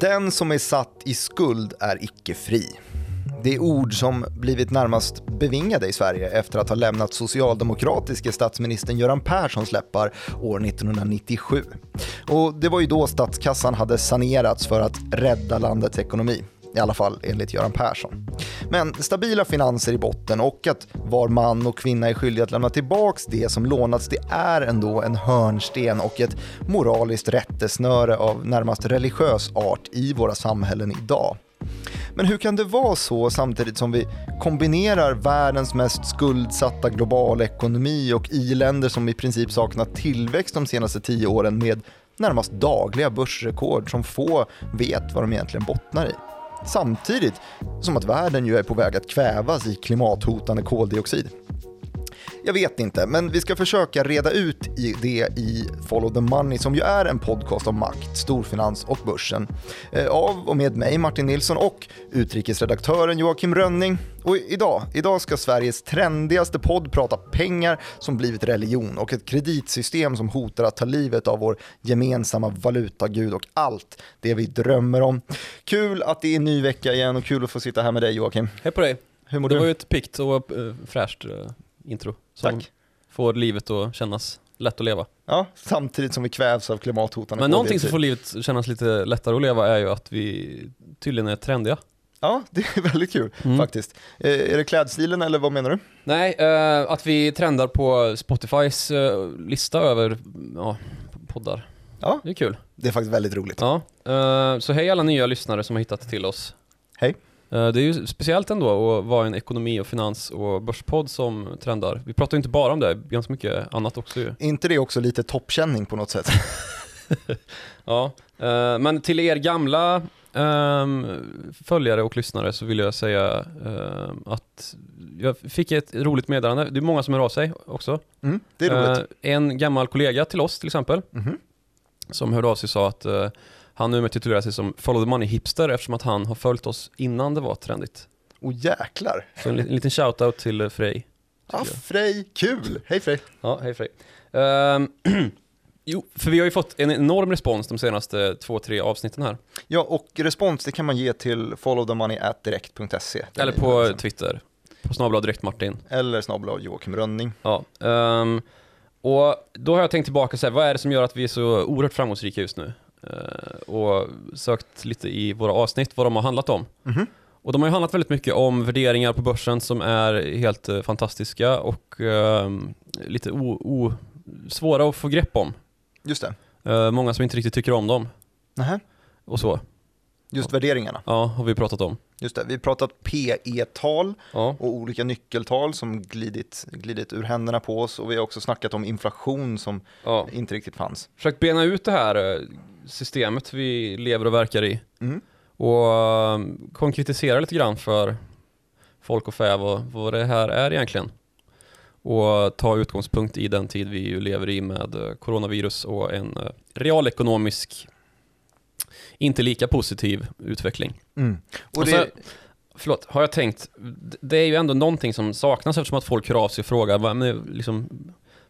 Den som är satt i skuld är icke fri. Det är ord som blivit närmast bevingade i Sverige efter att ha lämnat socialdemokratiske statsministern Göran Perssons läppar år 1997. Och det var ju då statskassan hade sanerats för att rädda landets ekonomi. I alla fall enligt Göran Persson. Men stabila finanser i botten och att var man och kvinna är skyldig att lämna tillbaka det som lånats, det är ändå en hörnsten och ett moraliskt rättesnöre av närmast religiös art i våra samhällen idag. Men hur kan det vara så samtidigt som vi kombinerar världens mest skuldsatta globala ekonomi och i-länder som i princip saknat tillväxt de senaste tio åren med närmast dagliga börsrekord som få vet vad de egentligen bottnar i? Samtidigt som att världen ju är på väg att kvävas i klimathotande koldioxid. Jag vet inte, men vi ska försöka reda ut i det i Follow the Money som ju är en podcast om makt, storfinans och börsen. Eh, av och med mig Martin Nilsson och utrikesredaktören Joakim Rönning. Och idag, idag ska Sveriges trendigaste podd prata pengar som blivit religion och ett kreditsystem som hotar att ta livet av vår gemensamma valutagud och allt det vi drömmer om. Kul att det är ny vecka igen och kul att få sitta här med dig Joakim. Hej på dig. Hur mår Det du? var ju ett pikt och uh, fräscht uh, intro. Som Tack. får livet att kännas lätt att leva. Ja, samtidigt som vi kvävs av klimathotande Men någonting som får livet kännas lite lättare att leva är ju att vi tydligen är trendiga. Ja, det är väldigt kul Mm. faktiskt. Eh, är det klädstilen eller vad menar du? Nej, eh, att vi trendar på Spotifys eh, lista över ja, poddar. Ja. Det är kul. Det är faktiskt väldigt roligt. Ja, eh, så hej alla nya lyssnare som har hittat till oss. Hej. Eh, Det är ju speciellt ändå att vara en ekonomi och finans och börspodd som trendar. Vi pratar ju inte bara om det, ganska mycket annat också ju. Inte det också lite toppkänning på något sätt? Ja, eh, men till er gamla ehm, följare och lyssnare så vill jag säga ehm, att jag fick ett roligt meddelande. Det är många som hör av sig också. Mm, det är roligt. Eh, en gammal kollega till oss till exempel, Mhm. som hörde av sig och sa att eh, han numera titulerar sig som Follow the Money Hipster eftersom att han har följt oss innan det var trendigt. Och jäklar. Så en, li- en liten shoutout till eh, Frej. Ja, jag. Frej, kul! Hej Frej. Ja, hej Frej. Ehm, jo, för vi har ju fått en enorm respons de senaste två, tre avsnitten här. Ja, och respons det kan man ge till followthemoney.direkt.se. Eller på Twitter, på snabel direkt Martin. Eller snabel av Joakim Rönning. Ja. ehm, och då har jag tänkt tillbaka så här, vad är det som gör att vi är så oerhört framgångsrika just nu? Eh, och sökt lite i våra avsnitt vad de har handlat om. Mhm. Och de har ju handlat väldigt mycket om värderingar på börsen som är helt eh, fantastiska och ehm, lite o, o, svåra att få grepp om. Just det. Eh, många som inte riktigt tycker om dem Nähä. och så. Just värderingarna. Ja, har vi pratat om. Just det. Vi har pratat PE-tal Ja, och olika nyckeltal som glidit, glidit ur händerna på oss och vi har också snackat om inflation som ja. inte riktigt fanns. Försökt bena ut det här systemet vi lever och verkar i. Mm. och eh, konkretisera lite grann för folk och fä vad, vad det här är egentligen. Och ta utgångspunkt i den tid vi ju lever i med eh, coronavirus och en eh, realekonomisk inte lika positiv utveckling. Mm. Och Och det, så, förlåt, har jag tänkt, det är ju ändå någonting som saknas eftersom att folk hör av sig och frågar, vad- liksom,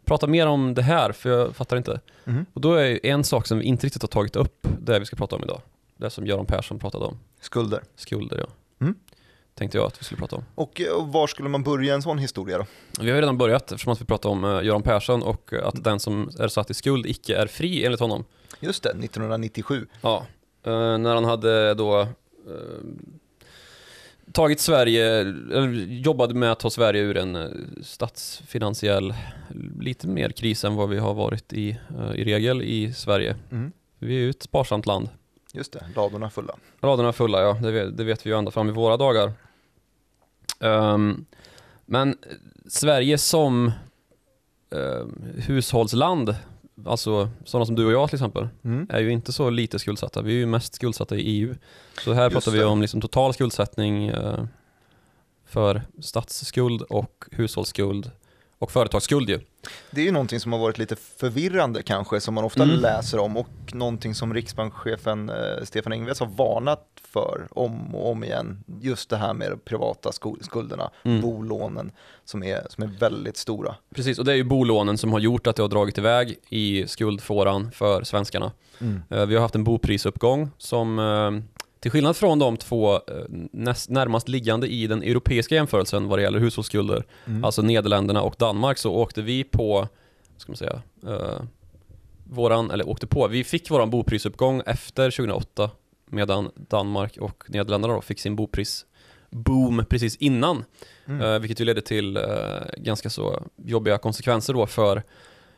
prata mer om det här för jag fattar inte. Mhm. Och då är en sak som vi inte riktigt har tagit upp, det vi ska prata om idag. Det som Göran Persson pratade om. Skulder. Skulder ja. Mm. Tänkte jag att vi skulle prata om. Och, eh, och var skulle man börja en sån historia då? Vi har ju redan börjat eftersom att vi pratade om eh, Göran Persson och eh, att den som är satt i skuld icke är fri enligt honom. Just det, 1997. Ja. När han hade då tagit Sverige, jobbade med att ta Sverige ur en eh, statsfinansiell, lite mer kris än vad vi har varit i, eh, i regel i Sverige. Mm. Vi är ju ett sparsamt land. Just det, ladorna fulla. Raderna fulla, ja. Det vet, det vet vi ju ända fram i våra dagar. Ehm, men Sverige som ehm, hushållsland, alltså sådana som du och jag till exempel, Mm. är ju inte så lite skuldsatta. Vi är ju mest skuldsatta i EU. Så här Just pratar vi det. om liksom total skuldsättning eh, för statsskuld och hushållsskuld och företagsskuld ju. Det är ju någonting som har varit lite förvirrande kanske, som man ofta Mm. läser om och någonting som riksbankschefen eh, Stefan Ingves har varnat för om och om igen. Just det här med de privata skulderna, Mm. bolånen som är, som är väldigt stora. Precis, och det är ju bolånen som har gjort att det har dragit iväg i skuldfåran för svenskarna. Eh, Vi har haft en boprisuppgång som eh, till skillnad från de två eh, näst, närmast liggande i den europeiska jämförelsen vad det gäller hushållsskulder, Mm. alltså Nederländerna och Danmark, så åkte vi på, ska man säga, eh, våran, eller åkte på, vi fick våran boprisuppgång efter 2008 medan Danmark och Nederländerna då fick sin boprisboom precis innan. Mm. Eh, vilket ju ledde till eh, ganska så jobbiga konsekvenser då för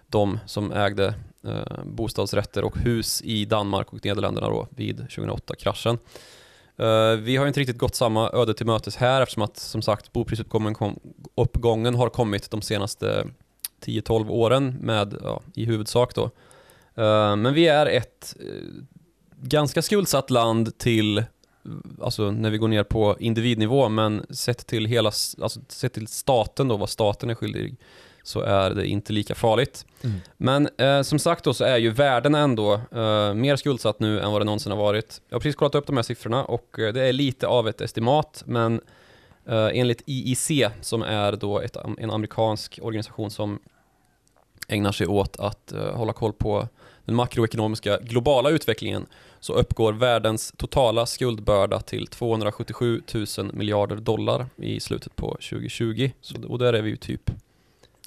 de som ägde eh, bostadsrätter och hus i Danmark och Nederländerna då vid 2008-kraschen. Eh, vi har inte riktigt gått samma öde till mötes här eftersom att som sagt boprisuppgången kom, uppgången har kommit de senaste 10-12 åren med ja, i huvudsak då. Eh, men vi är ett eh, ganska skuldsatt land till alltså när vi går ner på individnivå, men sett till hela, alltså sett till staten då, vad staten är skyldig, så är det inte lika farligt. Mm. Men eh, som sagt då så är ju världen ändå eh, mer skuldsatt nu än vad det någonsin har varit. Jag har precis kollat upp de här siffrorna och eh, det är lite av ett estimat, men eh, enligt IIC, som är då ett, en amerikansk organisation som ägnar sig åt att eh, hålla koll på den makroekonomiska globala utvecklingen, så uppgår världens totala skuldbörda till 277 000 miljarder dollar i slutet på 2020. Så, och där är vi ju typ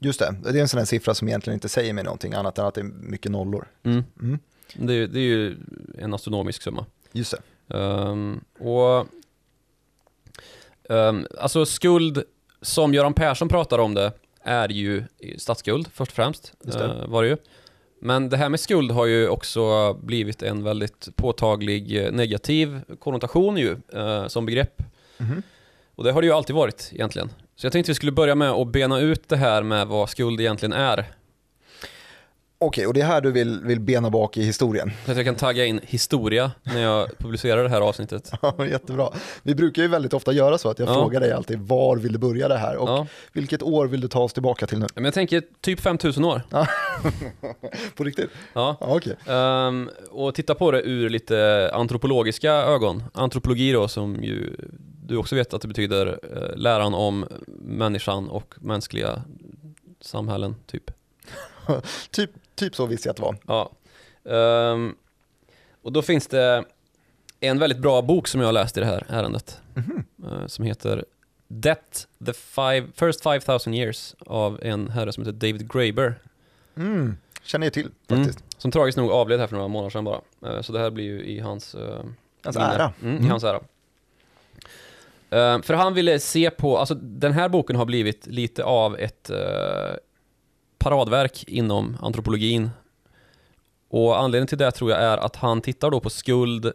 Just det, det är en sån här siffra som egentligen inte säger mig någonting annat än att det är mycket nollor. Mm. Mm. Det, är, det är ju en astronomisk summa. Just det. Ehm, och ehm, Alltså skuld, som Göran Persson pratar om det, är ju statsskuld först och främst. Eh, var det ju. Men det här med skuld har ju också blivit en väldigt påtaglig eh, negativ konnotation ju, eh, som begrepp. Mhm. Och det har det ju alltid varit egentligen. Så jag tänkte vi skulle börja med att bena ut det här med vad skuld egentligen är. Okej, och det är här du vill, vill bena bak i historien. Så att jag kan tagga in historia när jag publicerar det här avsnittet. Ja, Jättebra. Vi brukar ju väldigt ofta göra så att jag Ja. frågar dig alltid var vill du börja det här och Ja. vilket år vill du ta oss tillbaka till nu? Men jag tänker typ 5000 år. På riktigt? Ja. Ja, okej. Ehm, och titta på det ur lite antropologiska ögon. Antropologi då som ju du också vet att det betyder eh, läran om människan och mänskliga samhällen typ. Typ, typ så visste jag att det var. Ja. Ehm, och då finns det en väldigt bra bok som jag har läst i det här ärendet. Mhm. eh, som heter Debt, the five, first 5000 years av en herre som heter David Graeber. Mm. Känner jag till Mm. faktiskt. Som tragiskt nog avled här för några månader sedan bara. Eh, så det här blir ju i hans eh, Alltså ära. Mm, I Mm. hans ära. Eh, för han ville se på, alltså den här boken har blivit lite av ett eh, paradverk inom antropologin. Och anledningen till det tror jag är att han tittar då på skuld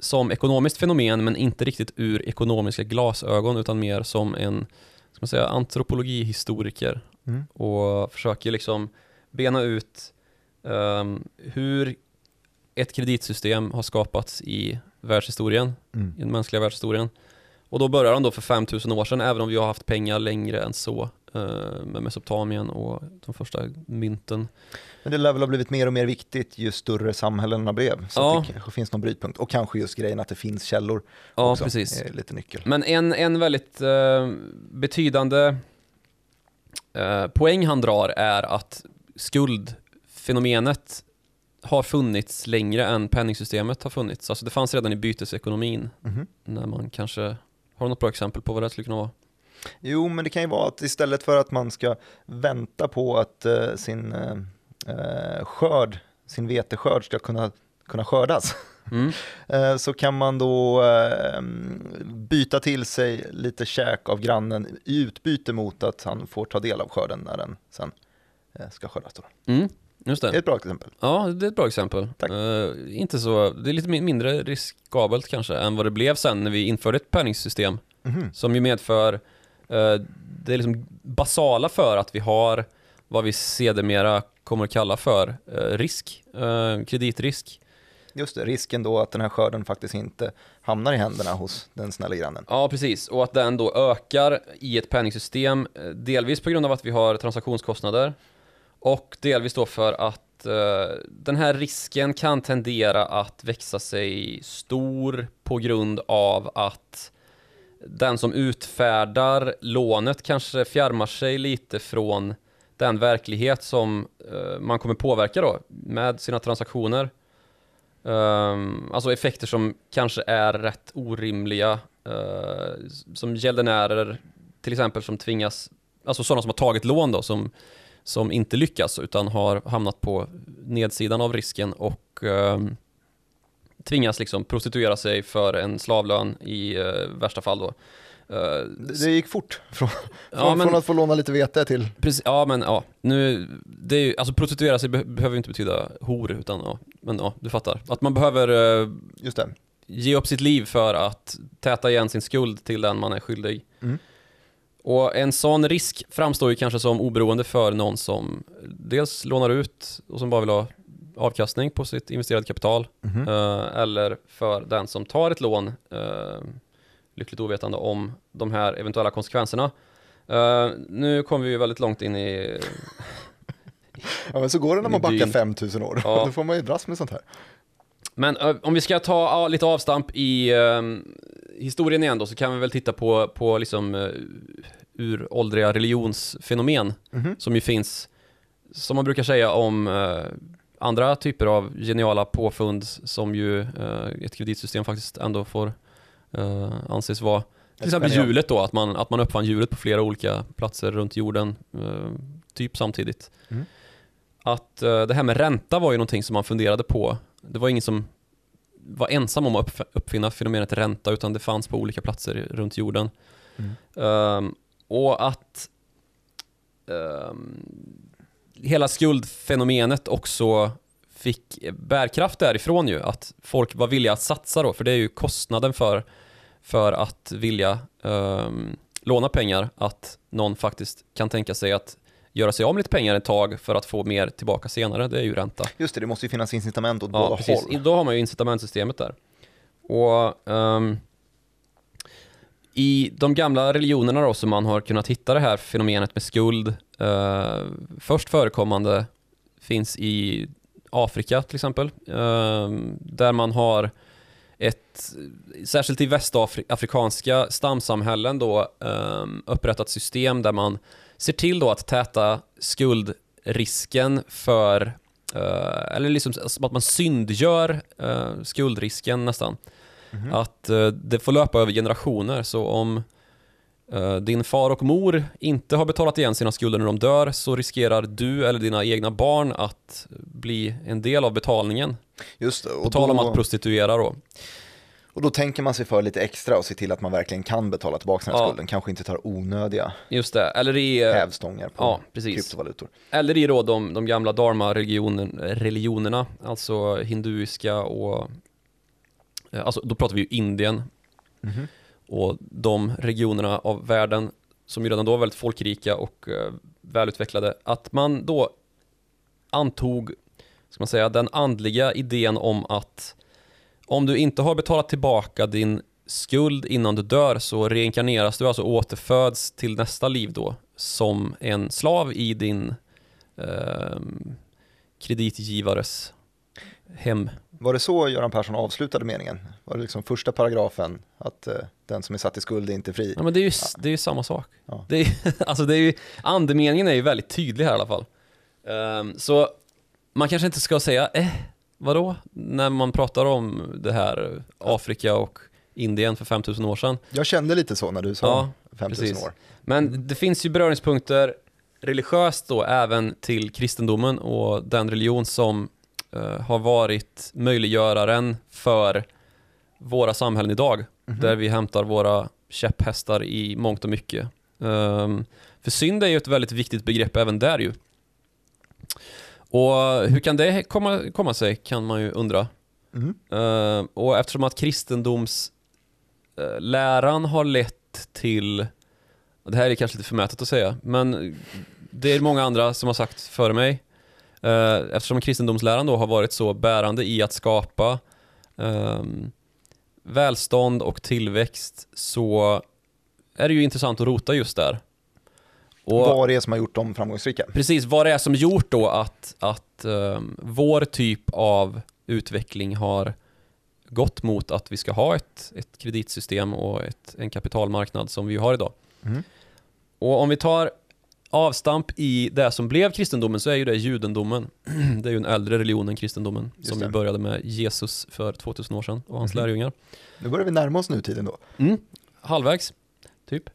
som ekonomiskt fenomen men inte riktigt ur ekonomiska glasögon utan mer som en ska man säga, antropologihistoriker Mm. och försöker liksom bena ut ehm, hur ett kreditsystem har skapats i världshistorien, Mm. i den mänskliga världshistorien. Och då börjar han då för 5000 år sedan, även om vi har haft pengar längre än så, eh, med Mesopotamien och de första mynten. Men det lär väl ha blivit mer och mer viktigt ju större samhällena blev. Så Ja. att det kanske finns någon brytpunkt. Och kanske just grejen att det finns källor Ja, också. precis. är lite nyckel. Men en, en väldigt eh, betydande eh, poäng han drar är att skuldfenomenet har funnits längre än penningsystemet har funnits. Alltså det fanns redan i bytesekonomin Mhm. när man kanske har du något bra exempel på vad det skulle kunna vara? Jo, men det kan ju vara att istället för att man ska vänta på att eh, sin eh, eh, skörd, sin veteskörd ska kunna, kunna skördas, Mm. eh, så kan man då eh, byta till sig lite käk av grannen i utbyte mot att han får ta del av skörden när den sen eh, ska skördas. Då. Mm. Just Det är det. ett bra exempel. Ja, det är ett bra exempel. Tack. Eh, inte så, det är lite min- mindre riskabelt kanske än vad det blev sen när vi införde ett penningsystem Mhm. som ju medför, eh, det är liksom basala för att vi har vad vi sedermera kommer att kalla för eh, risk, kreditrisk. Just det, risken då att den här skörden faktiskt inte hamnar i händerna hos den snälla grannen. Ja, precis. Och att den då ökar i ett penningsystem, delvis på grund av att vi har transaktionskostnader och delvis då för att eh, den här risken kan tendera att växa sig stor på grund av att den som utfärdar lånet kanske fjärmar sig lite från den verklighet som eh, man kommer påverka då med sina transaktioner. Um, alltså effekter som kanske är rätt orimliga. Uh, som gäldenärer till exempel som tvingas, alltså sådana som har tagit lån då som, som inte lyckas utan har hamnat på nedsidan av risken och um, tvingas liksom prostituera sig för en slavlön i uh, värsta fall då. Uh, det gick fort från, ja, men, från, att få låna lite vete till... Precis, ja men ja, nu, det är ju, alltså prostituera sig be behöver inte betyda hor utan ja, men ja, du fattar. Att man behöver uh, Just det. ge upp sitt liv för att täta igen sin skuld till den man är skyldig. Mm. Och en sån risk framstår ju kanske som oberoende för någon som dels lånar ut och som bara vill ha avkastning på sitt investerade kapital. Mm. Uh, eller för den som tar ett lån lyckligt ovetande om de här eventuella konsekvenserna. Uh, nu kommer vi ju väldigt långt in i... ja men så går det när man backar 5000 år, ja. då får man ju dras med sånt här. Men om vi ska ta lite avstamp i historien igen då, så kan vi väl titta på, på liksom uh, uråldriga religionsfenomen mm -hmm. som ju finns, som man brukar säga om andra typer av geniala påfund som ju ett kreditsystem faktiskt ändå får uh, anses vara. Till exempel hjulet då, att man, att man uppfann hjulet på flera olika platser runt jorden, uh, typ samtidigt. Mm. Att uh, det här med ränta var ju någonting som man funderade på. Det var ingen som var ensam om att uppfinna fenomenet ränta, utan det fanns på olika platser runt jorden. Mm. Um, och att um, hela skuldfenomenet också fick bärkraft därifrån ju, att folk var villiga att satsa då, för det är ju kostnaden för, för att vilja um, låna pengar, att någon faktiskt kan tänka sig att göra sig av med lite pengar ett tag för att få mer tillbaka senare, det är ju ränta. Just det, det måste ju finnas incitament åt ja, båda precis. håll. Då har man ju incitamentsystemet där. Och um, i de gamla religionerna då som man har kunnat hitta det här fenomenet med skuld, uh, först förekommande finns i Afrika till exempel, ehm, där man har ett, särskilt i västafrikanska stamsamhällen då, ehm, upprättat system där man ser till då att täta skuldrisken för, eh, eller liksom att man syndgör eh, skuldrisken nästan. Mm -hmm. Att eh, det får löpa över generationer, så om Eh, din far och mor inte har betalat igen sina skulder när de dör så riskerar du eller dina egna barn att bli en del av betalningen. Just det. Och På tal om att prostituera då. Och då tänker man sig för lite extra och ser till att man verkligen kan betala tillbaka den här ja. skulden. Kanske inte tar onödiga Just det. Eller i, eh, hävstångar på ja, kryptovalutor. Eller i då de, de gamla dharma-religionerna, alltså hinduiska och eh, Alltså då pratar vi ju Indien. Mm -hmm och de regionerna av världen som ju redan då var väldigt folkrika och eh, välutvecklade, att man då antog, ska man säga, den andliga idén om att om du inte har betalat tillbaka din skuld innan du dör så reinkarneras du, alltså återföds till nästa liv då som en slav i din eh, kreditgivares hem. Var det så Göran Persson avslutade meningen? Var det liksom första paragrafen, att eh, den som är satt i skuld är inte fri? Ja, men det är ju, ja. det är ju samma sak. Ja. Det är, alltså det är ju, andemeningen är ju väldigt tydlig här i alla fall. Um, så man kanske inte ska säga, eh, vadå? När man pratar om det här Afrika och Indien för 5000 år sedan. Jag kände lite så när du sa ja, 5000 precis. år. Men det finns ju beröringspunkter religiöst då även till kristendomen och den religion som uh, har varit möjliggöraren för våra samhällen idag. Mm -hmm. Där vi hämtar våra käpphästar i mångt och mycket. Um, för synd är ju ett väldigt viktigt begrepp även där ju. Och hur kan det komma, komma sig kan man ju undra. Mm. Uh, och eftersom att kristendomsläran uh, har lett till, det här är kanske lite förmätet att säga, men det är många andra som har sagt före mig, Eh, eftersom kristendomsläran då har varit så bärande i att skapa ehm, välstånd och tillväxt så är det ju intressant att rota just där. Och Vad är det som har gjort dem framgångsrika? precis vad det är som gjort då att, att ehm, vår typ av utveckling har gått mot att vi ska ha ett, ett kreditsystem och ett, en kapitalmarknad som vi har idag. Mhm. Och om vi tar avstamp i det som blev kristendomen så är ju det judendomen. Det är ju en äldre religion än kristendomen Just som det. ju började med Jesus för 2000 år sedan och hans Mhm. lärjungar. Nu börjar vi närma oss nutiden då. Mm. Halvvägs, typ.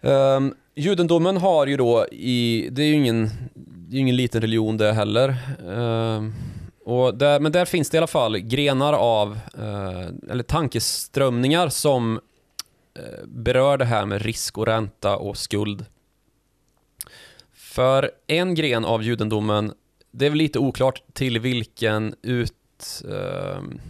Um, judendomen har ju då i, det är ju ingen, det är ingen liten religion det heller. Uh, och där, men där finns det i alla fall grenar av, uh, eller tankeströmningar som uh, berör det här med risk och ränta och skuld. För en gren av judendomen, det är väl lite oklart till vilken ut, ehm,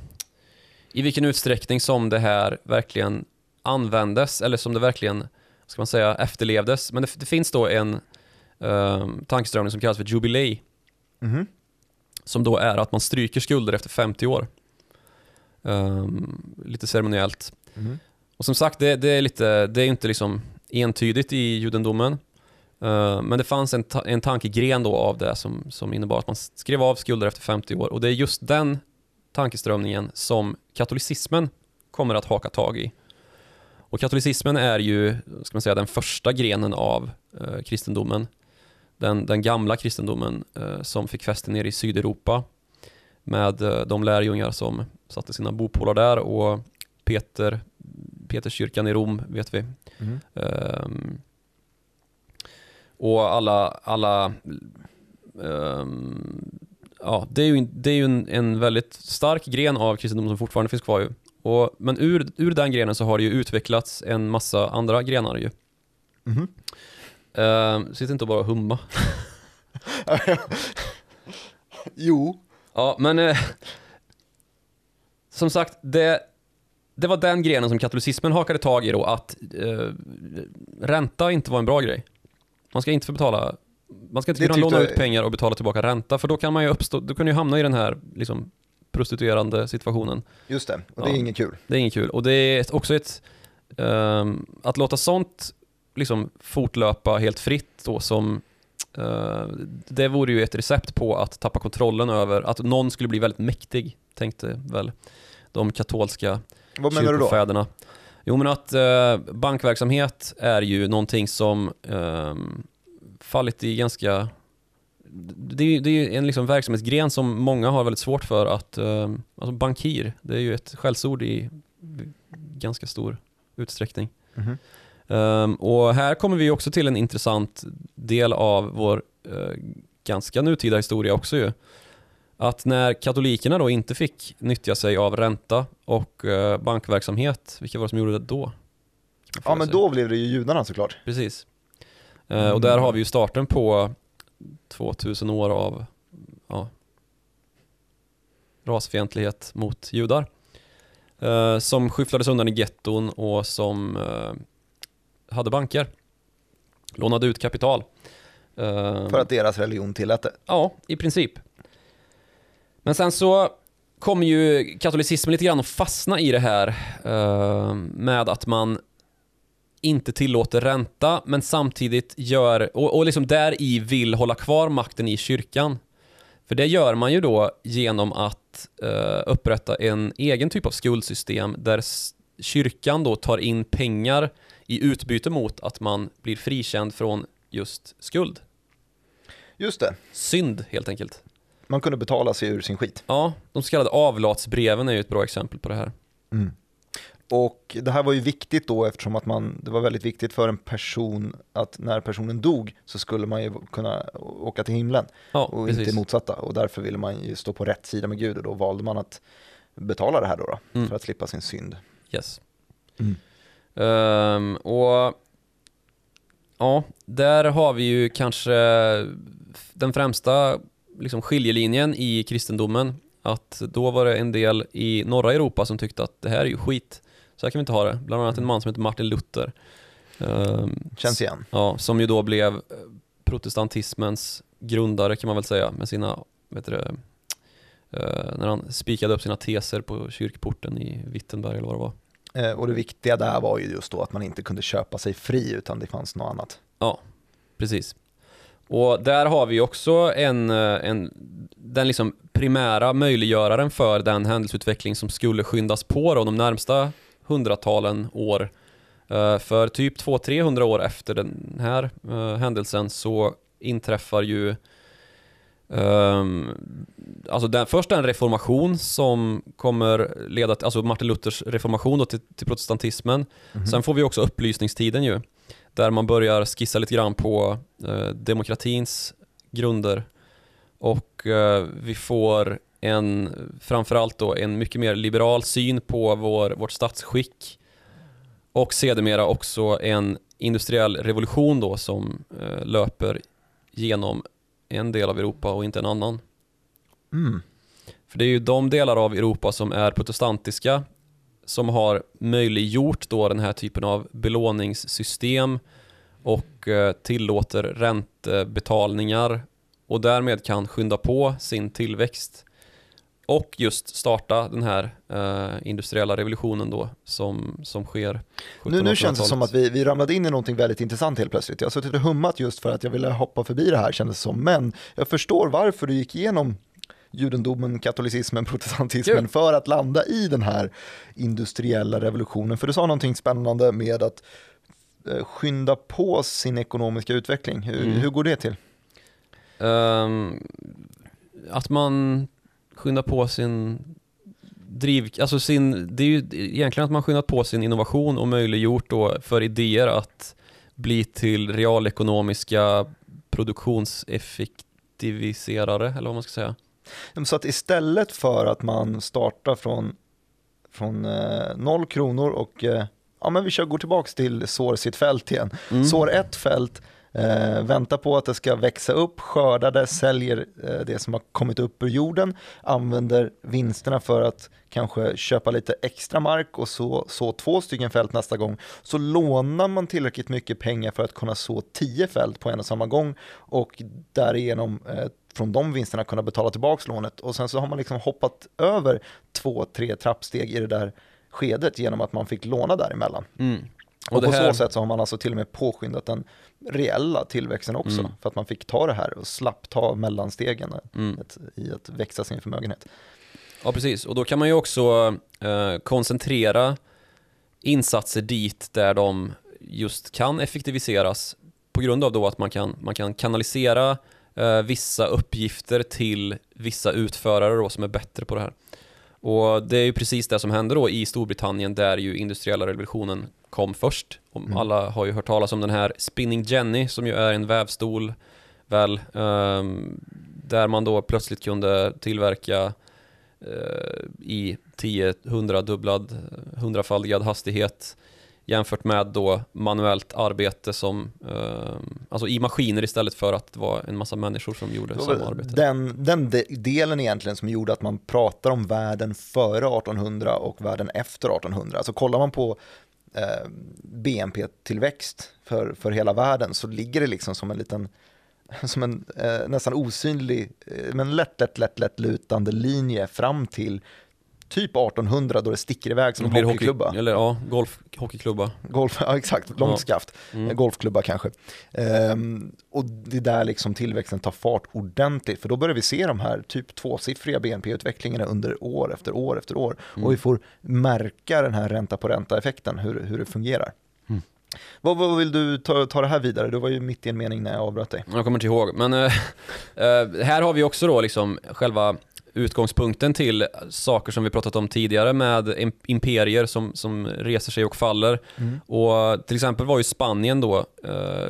i vilken utsträckning som det här verkligen användes eller som det verkligen, ska man säga, efterlevdes. Men det, det finns då en um, tankeströmning som kallas för jubilee Mhm. som då är att man stryker skulder efter 50 år. Ehm, lite ceremoniellt. Mhm. Och som sagt, det, det är lite, det är inte liksom entydigt i judendomen. Eh, men det fanns en, ta- en tankegren då av det som, som innebar att man skrev av skulder efter 50 år. Och det är just den tankeströmningen som katolicismen kommer att haka tag i. Och katolicismen är ju, ska man säga, den första grenen av eh, kristendomen. Den, den gamla kristendomen eh, som fick fäste ner i Sydeuropa med eh, de lärjungar som satte sina bopålar där och Peter, Peterskyrkan i Rom vet vi. Mhm. Ehm, och alla, alla ehm, ja, det är ju, det är ju en, en väldigt stark gren av kristendomen som fortfarande finns kvar ju. Och, men ur, ur den grenen så har det ju utvecklats en massa andra grenar ju. Mhm. Ehm, sitt inte och bara humma. jo. Ja, men eh, som sagt, det, det var den grenen som katolicismen hakade tag i då, att eh, ränta inte var en bra grej. Man ska inte få betala, man ska inte kunna låna ut pengar och betala tillbaka ränta, för då kan man ju uppstå, då kan ju hamna i den här liksom, prostituerande situationen. Just det, och det är Ja. inget kul. Det är inget kul. Och det är också ett, ehm, att låta sånt liksom fortlöpa helt fritt då som eh, det vore ju ett recept på att tappa kontrollen över, att någon skulle bli väldigt mäktig, tänkte väl de katolska Vad menar du då? Jo men att eh, bankverksamhet är ju någonting som ehm, fallit i ganska det är det är en liksom verksamhetsgren som många har väldigt svårt för att, eh, alltså bankir, det är ju ett skällsord i ganska stor utsträckning. Mhm. Ehm, och här kommer vi också till en intressant del av vår eh, ganska nutida historia också ju. Att när katolikerna då inte fick nyttja sig av ränta och eh, bankverksamhet, vilka var det som gjorde det då? Ja men sig. då blev det ju judarna såklart. Precis. Eh, och där har vi ju starten på 2000 år av ja, rasfientlighet mot judar. Eh, som skyfflades undan i getton och som eh, hade banker. Lånade ut kapital. Eh, För att deras religion tillät det. Ja, i princip. Men sen så kommer ju katolicismen lite grann att fastna i det här eh, med att man inte tillåter ränta men samtidigt gör, och, och liksom där i vill hålla kvar makten i kyrkan. För det gör man ju då genom att eh, upprätta en egen typ av skuldsystem där kyrkan då tar in pengar i utbyte mot att man blir frikänd från just skuld. Just det, Synd helt enkelt. man kunde betala sig ur sin skit. Ja, de så kallade avlatsbreven är ju ett bra exempel på det här. Och det här var ju viktigt då eftersom att man, det var väldigt viktigt för en person att när personen dog så skulle man ju kunna åka till himlen Ja, och precis. inte motsatta. Och därför ville man ju stå på rätt sida med Gud och då valde man att betala det här då, då Mm. för att slippa sin synd. Yes. Mm. Ehm, och ja, där har vi ju kanske den främsta liksom, skiljelinjen i kristendomen. Att då var det en del i norra Europa som tyckte att det här är ju skit. Så här kan vi inte ha det. Bland annat en man som heter Martin Luther. Ehm, Känns igen. Ja, som ju då blev eh, protestantismens grundare kan man väl säga med sina, vet du eh, när han spikade upp sina teser på kyrkporten i Wittenberg eller vad det var. Eh, och det viktiga där var ju just då att man inte kunde köpa sig fri utan det fanns något annat. Ja, precis. Och där har vi också en, en, den liksom primära möjliggöraren för den händelseutveckling som skulle skyndas på då, de närmsta hundratalen år. Eh, för typ 200-300 år efter den här uh, händelsen så inträffar ju um, alltså den, först en reformation som kommer leda till, alltså Martin Luthers reformation då till, till protestantismen. Mm. Sen får vi också upplysningstiden ju där man börjar skissa lite grann på eh, demokratins grunder och eh, vi får en, framförallt då en mycket mer liberal syn på vår, vårt statsskick och sedermera också en industriell revolution då som eh, löper genom en del av Europa och inte en annan. Mm. För det är ju de delar av Europa som är protestantiska som har möjliggjort då den här typen av belåningssystem och eh, tillåter räntebetalningar och därmed kan skynda på sin tillväxt och just starta den här eh, industriella revolutionen då som, som sker. Nu, nu känns det som att vi, vi ramlade in i någonting väldigt intressant helt plötsligt. Jag har suttit och hummat just för att jag ville hoppa förbi det här kändes som, men jag förstår varför du gick igenom judendomen, katolicismen, protestantismen Kul. för att landa i den här industriella revolutionen. För du sa någonting spännande med att eh, skynda på sin ekonomiska utveckling. Hur, mm. hur går det till? Um, att man skyndar på sin driv, alltså sin, det är ju egentligen att man skyndat på sin innovation och möjliggjort då för idéer att bli till realekonomiska produktionseffektiviserare eller vad man ska säga. Så att istället för att man startar från, från eh, noll kronor och eh, ja, men vi kör, går tillbaka till sår sitt fält igen. Mm. Sår ett fält, eh, väntar på att det ska växa upp, skördar det, säljer eh, det som har kommit upp ur jorden, använder vinsterna för att kanske köpa lite extra mark och så, så två stycken fält nästa gång. Så lånar man tillräckligt mycket pengar för att kunna så tio fält på en och samma gång och därigenom eh, från de vinsterna kunna betala tillbaka lånet och sen så har man liksom hoppat över två, tre trappsteg i det där skedet genom att man fick låna däremellan. Mm. Och, och på här... så sätt så har man alltså till och med påskyndat den reella tillväxten också mm. för att man fick ta det här och slapp ta mellanstegen mm. ett, i att växa sin förmögenhet. Ja precis och då kan man ju också eh, koncentrera insatser dit där de just kan effektiviseras på grund av då att man kan, man kan kanalisera eh, vissa uppgifter till vissa utförare då, som är bättre på det här. Och det är ju precis det som händer då i Storbritannien där ju industriella revolutionen kom först. Och mm. Alla har ju hört talas om den här Spinning Jenny som ju är en vävstol väl, um, där man då plötsligt kunde tillverka uh, i 10-100 dubblad, hundrafaldigad hastighet jämfört med då manuellt arbete som, eh, alltså i maskiner istället för att det var en massa människor som gjorde samma arbete. Den, den delen egentligen som gjorde att man pratar om världen före 1800 och världen efter 1800. Alltså kollar man på eh, BNP-tillväxt för, för hela världen så ligger det liksom som en liten som en eh, nästan osynlig, eh, men lätt, lätt, lätt, lätt lutande linje fram till typ 1800 då det sticker iväg som en hockeyklubba. Hockey, eller ja, golf, hockeyklubba. Golf, ja exakt, långt skaft. Mm. Golfklubba kanske. Um, och det är där liksom tillväxten tar fart ordentligt, för då börjar vi se de här typ tvåsiffriga BNP-utvecklingarna under år efter år efter år. Mm. Och vi får märka den här ränta på ränta-effekten, hur, hur det fungerar. Mm. Vad, vad, vill du ta, ta det här vidare? Du var ju mitt i en mening när jag avbröt dig. Jag kommer inte ihåg, men äh, här har vi också då liksom själva utgångspunkten till saker som vi pratat om tidigare med imperier som, som reser sig och faller. Mm. Och till exempel var ju Spanien då eh,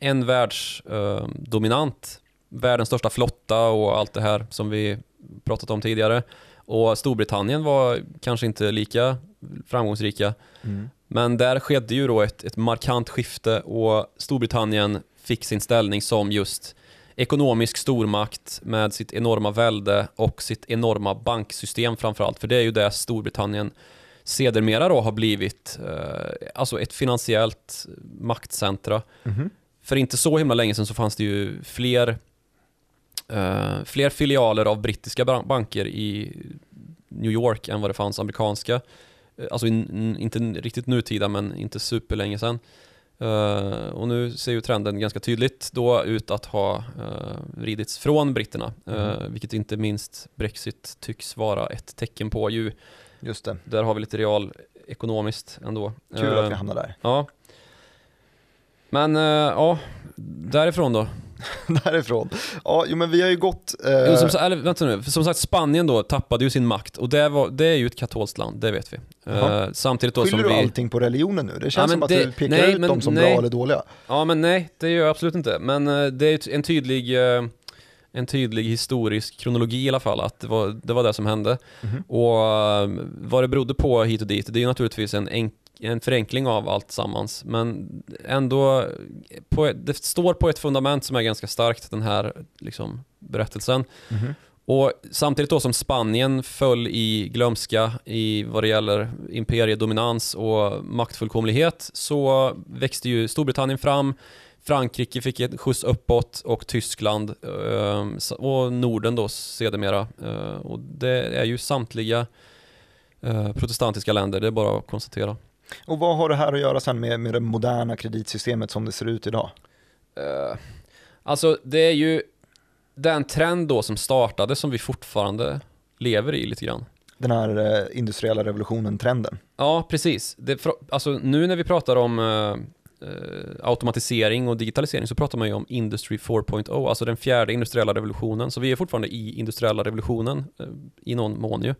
en världsdominant, eh, världens största flotta och allt det här som vi pratat om tidigare. Och Storbritannien var kanske inte lika framgångsrika. Mm. Men där skedde ju då ett, ett markant skifte och Storbritannien fick sin ställning som just ekonomisk stormakt med sitt enorma välde och sitt enorma banksystem framförallt. För det är ju det Storbritannien sedermera då har blivit eh, alltså ett finansiellt maktcentra. Mm -hmm. För inte så himla länge sedan så fanns det ju fler eh, fler filialer av brittiska banker i New York än vad det fanns amerikanska. Eh, Alltså in, in, inte riktigt nutida men inte superlänge sedan. Eh, och nu ser ju trenden ganska tydligt då ut att ha uh, vridits från britterna. eh, vilket inte minst Brexit tycks vara ett tecken på ju. Just det. Där har vi lite real ekonomiskt ändå. Kul Eh, att vi hamnar där. Ja. Men eh, ja, därifrån då. Därifrån. Ja, jo, men vi har ju gått... Eh, som, eller, vänta nu, som sagt Spanien då tappade ju sin makt och det, var, det är ju ett katolskt land, det vet vi. Eh, samtidigt då som skyller du vi... allting på religionen nu? Det känns men som att det- du pekar nej, ut men dem som nej. bra eller dåliga. Ja men nej, det gör jag absolut inte. Men eh, det är en tydlig, eh, en tydlig historisk kronologi i alla fall, att det var det, var det som hände. Mhm. Och eh, vad det berodde på hit och dit, det är ju naturligtvis en, enk, en förenkling av allt sammans. Men ändå, på, det står på ett fundament som är ganska starkt, den här liksom, berättelsen. Mhm. Och samtidigt då som Spanien föll i glömska i vad det gäller imperiedominans och maktfullkomlighet så växte ju Storbritannien fram, Frankrike fick ett skjuts uppåt och Tyskland eh, och Norden då sedermera. Eh, och det är ju samtliga eh, protestantiska länder, det är bara att konstatera. Och vad har det här att göra sen med, med det moderna kreditsystemet som det ser ut idag? Eh, alltså det är ju den trend då som startade som vi fortfarande lever i lite grann. Den här eh, industriella revolutionen-trenden. Ja, precis. Det, alltså, nu när vi pratar om eh, eh, automatisering och digitalisering så pratar man ju om Industry 4.0, alltså den fjärde industriella revolutionen. Så vi är fortfarande i industriella revolutionen eh, i någon mån ju.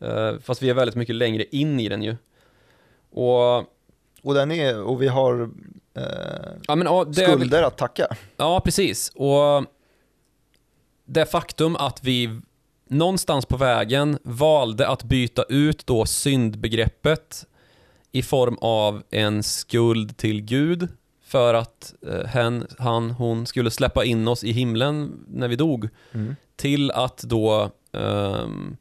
Eh, fast vi är väldigt mycket längre in i den ju. Och, Och, den är, och vi har eh, ja, men, väl- skulder att tacka. Ja, precis. Och det faktum att vi någonstans på vägen valde att byta ut då syndbegreppet i form av en skuld till Gud för att eh, hen, han, hon skulle släppa in oss i himlen när vi dog till att då ehm,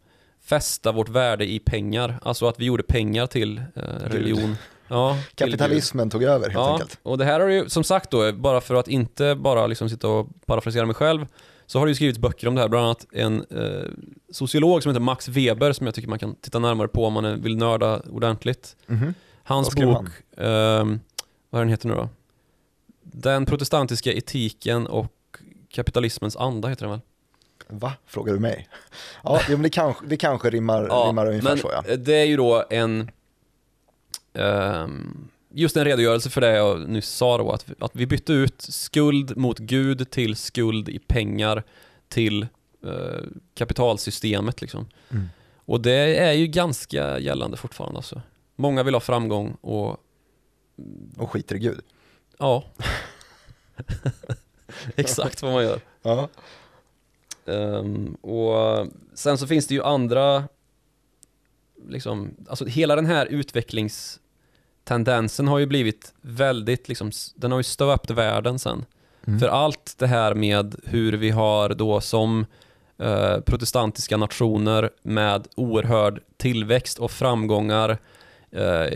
fästa vårt värde i pengar. Alltså att vi gjorde pengar till eh, religion. Ja. Kapitalismen tog över helt Ja, enkelt. och det här har ju som sagt då, bara för att inte bara liksom sitta och parafrasera mig själv, så har det ju skrivits böcker om det här, bland annat en eh, sociolog som heter Max Weber som jag tycker man kan titta närmare på om man vill nörda ordentligt. Mhm. Hans Vad bok, ehm, vad är den heter nu då? Den protestantiska etiken och kapitalismens anda heter den väl? Va? Frågar du mig? Ja, jo, men det kanske, det kanske rimmar, rimmar ungefär men så ja. det är ju då en ehm, just en redogörelse för det jag nyss sa då, att, att vi bytte ut skuld mot Gud till skuld i pengar till eh, kapitalsystemet liksom. Mm. Och det är ju ganska gällande fortfarande alltså. Många vill ha framgång och Och skiter i Gud. ja, exakt vad man gör. Ja. Ehm, och sen så finns det ju andra, liksom, alltså hela den här utvecklingstendensen har ju blivit väldigt, liksom, den har ju stöpt världen sen. Mm. För allt det här med hur vi har då som eh, protestantiska nationer med oerhörd tillväxt och framgångar, eh,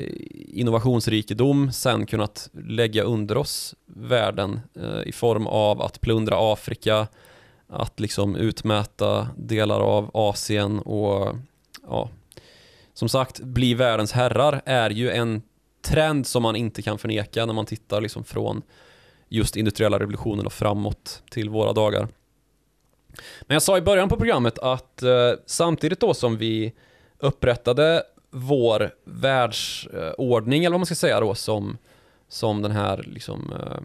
innovationsrikedom, sen kunnat lägga under oss världen eh, i form av att plundra Afrika, att liksom utmäta delar av Asien och ja, som sagt, bli världens herrar är ju en trend som man inte kan förneka när man tittar liksom från just industriella revolutionen och framåt till våra dagar. Men jag sa i början på programmet att eh, samtidigt då som vi upprättade vår världsordning, eller vad man ska säga då, som, som den här liksom, eh,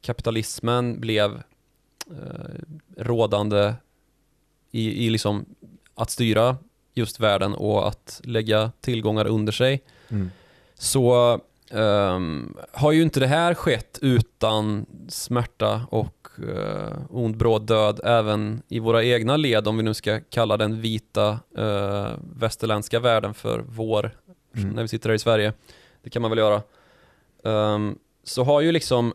kapitalismen blev rådande i, i liksom att styra just världen och att lägga tillgångar under sig Mm. så ehm, har ju inte det här skett utan smärta och uh, ond bråd död även i våra egna led om vi nu ska kalla den vita uh, västerländska världen för vår Mm. när vi sitter här i Sverige. Det kan man väl göra. Ehm, så har ju liksom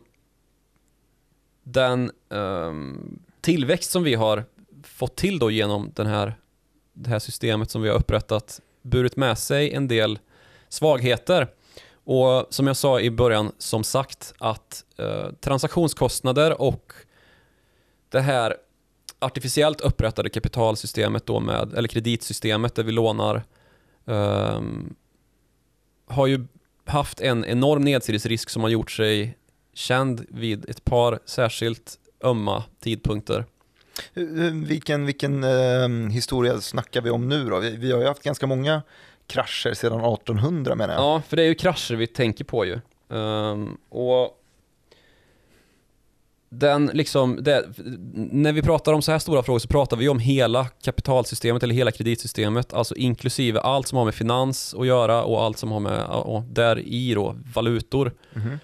den um, tillväxt som vi har fått till då genom den här, det här systemet som vi har upprättat burit med sig en del svagheter. Och som jag sa i början, som sagt, att eh, transaktionskostnader och det här artificiellt upprättade kapitalsystemet då med, eller kreditsystemet där vi lånar um, har ju haft en enorm nedsidesrisk som har gjort sig känd vid ett par särskilt ömma tidpunkter. Vilken, vilken eh, historia snackar vi om nu då? Vi, vi, har ju haft ganska många krascher sedan 1800 menar jag. Ja, för det är ju krascher vi tänker på ju. Um, och den liksom, det, när vi pratar om så här stora frågor så pratar vi om hela kapitalsystemet eller hela kreditsystemet, alltså inklusive allt som har med finans att göra och allt som har med, och där i då, valutor. Mm.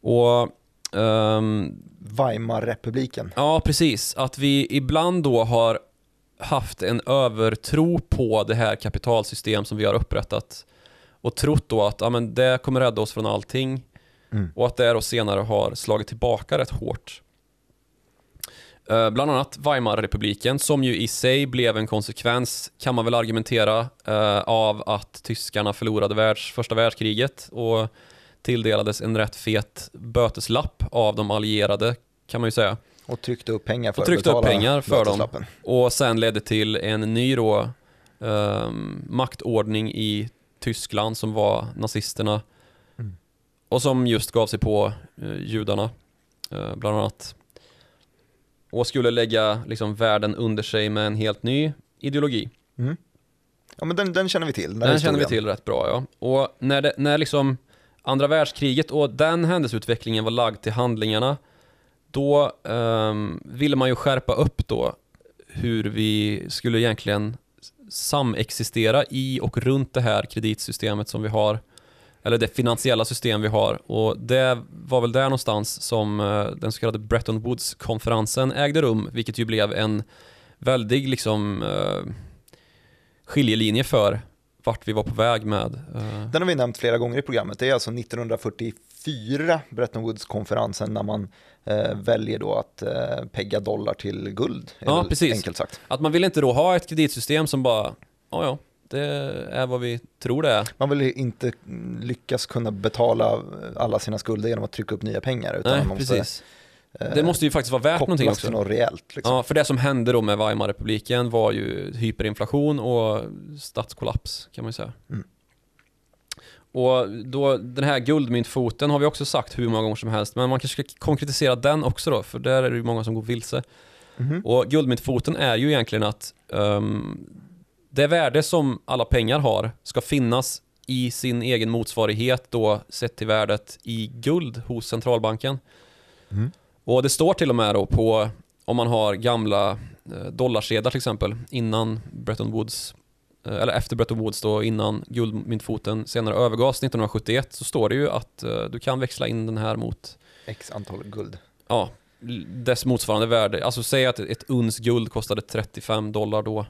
Och um, Weimarrepubliken. Ja, precis. Att vi ibland då har haft en övertro på det här kapitalsystem som vi har upprättat och trott då att ja, men det kommer rädda oss från allting mm. och att det då senare har slagit tillbaka rätt hårt. Uh, bland annat Weimarrepubliken som ju i sig blev en konsekvens, kan man väl argumentera, uh, av att tyskarna förlorade världs, första världskriget och tilldelades en rätt fet böteslapp av de allierade, kan man ju säga. Och tryckte upp pengar för och tryckte upp pengar för dem. Och sen ledde till en ny då, um, maktordning i Tyskland som var nazisterna. Mm. Och som just gav sig på uh, judarna, uh, bland annat. Och skulle lägga liksom, världen under sig med en helt ny ideologi. Mm. Ja men den, den, känner vi till. Den, den känner vi till rätt bra ja. Och när, det, när liksom andra världskriget och den händelseutvecklingen var lagd till handlingarna då um, ville man ju skärpa upp då hur vi skulle egentligen samexistera i och runt det här kreditsystemet som vi har eller det finansiella system vi har. Och det var väl där någonstans som uh, den så kallade Bretton Woods-konferensen ägde rum vilket ju blev en väldig liksom uh, skiljelinje för vart vi var på väg med. Uh... Den har vi nämnt flera gånger i programmet. Det är alltså 1944, Bretton Woods-konferensen, när man eh, väljer då att eh, pegga dollar till guld. Ja, precis. Enkelt sagt. Att man vill inte då ha ett kreditsystem som bara, ja ja, det är vad vi tror det är. Man vill inte lyckas kunna betala alla sina skulder genom att trycka upp nya pengar. Utan Nej, man måste, precis. Eh, det måste ju faktiskt vara värt någonting också. till något rejält. Liksom. Ja, för det som hände då med Weimarrepubliken var ju hyperinflation och statskollaps kan man ju säga. Mm. Och då, den här guldmyntfoten har vi också sagt hur många gånger som helst, men man kanske ska konkretisera den också då, för där är det ju många som går vilse. Mm. Och guldmyntfoten är ju egentligen att um, det värde som alla pengar har ska finnas i sin egen motsvarighet då sett till värdet i guld hos centralbanken. Mm. Och det står till och med då på, om man har gamla eh, dollarsedlar till exempel, innan Bretton Woods, eh, eller efter Bretton Woods då, innan guldmyntfoten senare övergavs 1971, så står det ju att eh, du kan växla in den här mot X antal guld. Ja, dess motsvarande värde. Alltså säg att ett uns guld kostade 35 dollar då,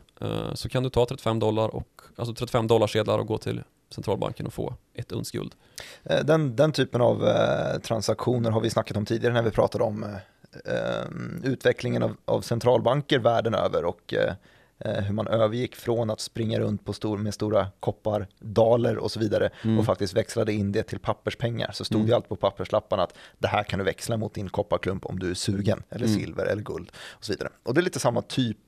så kan du ta 35 dollar och, alltså 35 dollarsedlar och gå till centralbanken att få ett uns guld. Eh, den, den typen av eh, transaktioner har vi snackat om tidigare när vi pratade om eh, eh utvecklingen av, av, centralbanker världen över och eh, hur man övergick från att springa runt på stor, med stora koppardaler och så vidare mm. och faktiskt växlade in det till papperspengar. Så stod mm. det allt på papperslapparna att det här kan du växla mot din kopparklump om du är sugen, eller mm. silver eller guld och så vidare. Och det är lite samma typ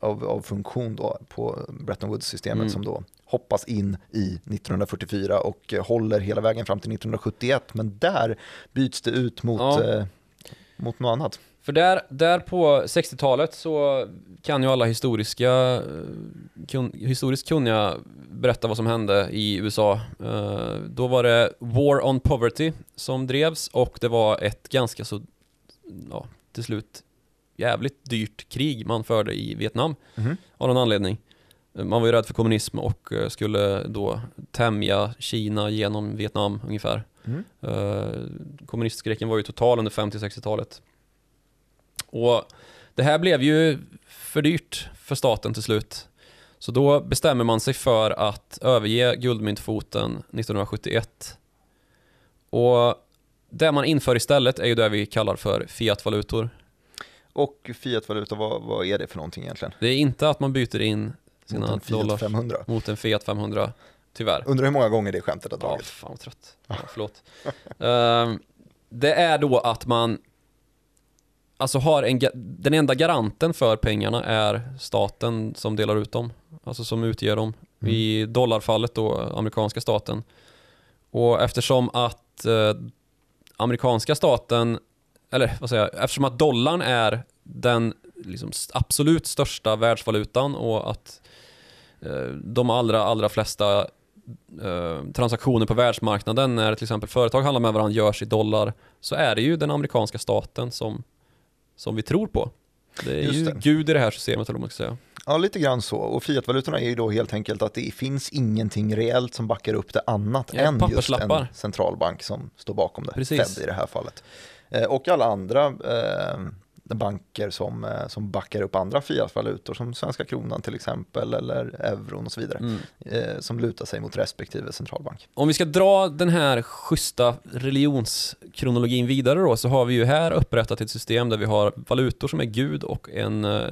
av, av funktion då på Bretton Woods-systemet mm. som då hoppas in i 1944 och håller hela vägen fram till 1971. Men där byts det ut mot, ja. eh, mot något annat. För där, där på 60-talet så kan ju alla historiska, eh, kun, historiskt kunniga berätta vad som hände i USA. Uh, då var det War on Poverty som drevs och det var ett ganska så, ja, till slut jävligt dyrt krig man förde i Vietnam mm. av någon anledning. Man var ju rädd för kommunism och eh, skulle då tämja Kina genom Vietnam ungefär. Mm. Uh, kommunistskräcken var ju total under 50-60-talet. Och det här blev ju för dyrt för staten till slut. Så då bestämmer man sig för att överge guldmyntfoten 1971. Och det man inför istället är ju det vi kallar för fiatvalutor. Och fiatvaluta, vad, vad är det för någonting egentligen? Det är inte att man byter in sina mot en Fiat dollar 500. mot en Fiat 500, tyvärr. Undrar hur många gånger det skämtet har dragits. Ja, fan vad trött. Ja, förlåt. uh, det är då att man alltså har en, den enda garanten för pengarna är staten som delar ut dem, alltså som utger dem. Mm. I dollarfallet då, amerikanska staten. Och eftersom att eh, amerikanska staten, eller vad säger jag, eftersom att dollarn är den liksom, absolut största världsvalutan och att eh, de allra, allra flesta eh, transaktioner på världsmarknaden när till exempel företag handlar med varandra görs i dollar så är det ju den amerikanska staten som, som vi tror på. Det är Just ju det. gud i det här systemet eller vad man ska säga. Ja, lite grann så. Och fiatvalutorna är ju då helt enkelt att det finns ingenting reellt som backar upp det annat Ja, än just en centralbank som står bakom det. Precis. Fed i det här fallet. Eh, och alla andra eh, banker som, eh, som backar upp andra fiatvalutor som svenska kronan till exempel eller euron och så vidare. Mm. Eh, som lutar sig mot respektive centralbank. Om vi ska dra den här schyssta religionskronologin vidare då så har vi ju här upprättat ett system där vi har valutor som är gud och en, eh,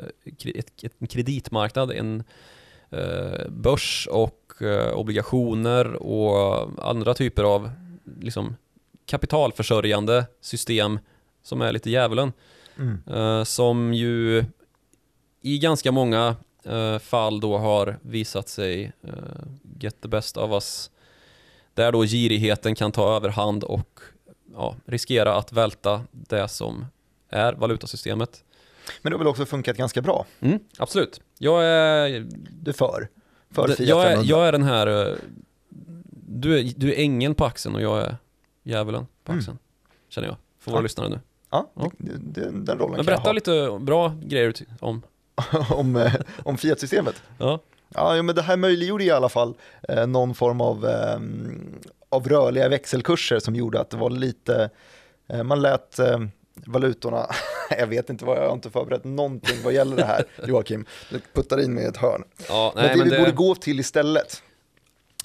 ett, en kreditmarknad, en eh, börs och eh, obligationer och andra typer av liksom, kapitalförsörjande system som är lite djävulen. Mm. Eh, som ju i ganska många eh, fall då har visat sig eh, get the best of us. Där då girigheten kan ta överhand och ja, riskera att välta det som är valutasystemet. Men det har väl också funkat ganska bra. Mm, absolut. Jag är, Du för. För d- Fiat jag, är, 500. jag är den här, du är, du är ängeln på axeln och jag är djävulen på Mm. axeln. Känner jag, för våra Ja. lyssnare nu. Ja, Ja. det, det, den rollen Men kan jag berätta lite bra grejer om. ha. om, eh, om Fiat-systemet. Ja. Ja, men det här möjliggjorde i alla fall eh, någon form av, eh, av rörliga växelkurser som gjorde att det var lite, eh, man lät eh, valutorna, jag vet inte vad, jag har inte förberett någonting vad gäller det här, Joakim, du puttar in mig i ett hörn. Ja, Men nej, det men vi det, borde gå till istället,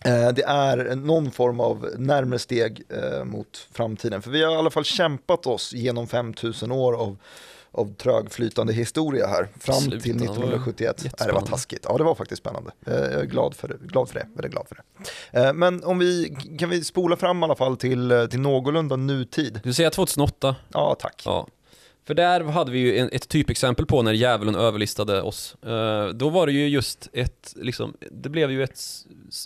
det är någon form av närmare steg eh, mot framtiden. För vi har i alla fall kämpat oss genom 5000 år av, av trögflytande historia här, fram Sluta, till det var 1971. Nej, det var taskigt. Ja, det var faktiskt spännande. Eh, Jag är glad för det, glad för det, väldigt glad för det. Eh, Men om vi, kan vi spola fram i alla fall till, eh, till någorlunda nutid? du säger 2008, Ja, tack. Ja. För där hade vi ju en, ett typexempel på när djävulen överlistade oss. Eh, då var det ju just ett, liksom, det blev ju ett,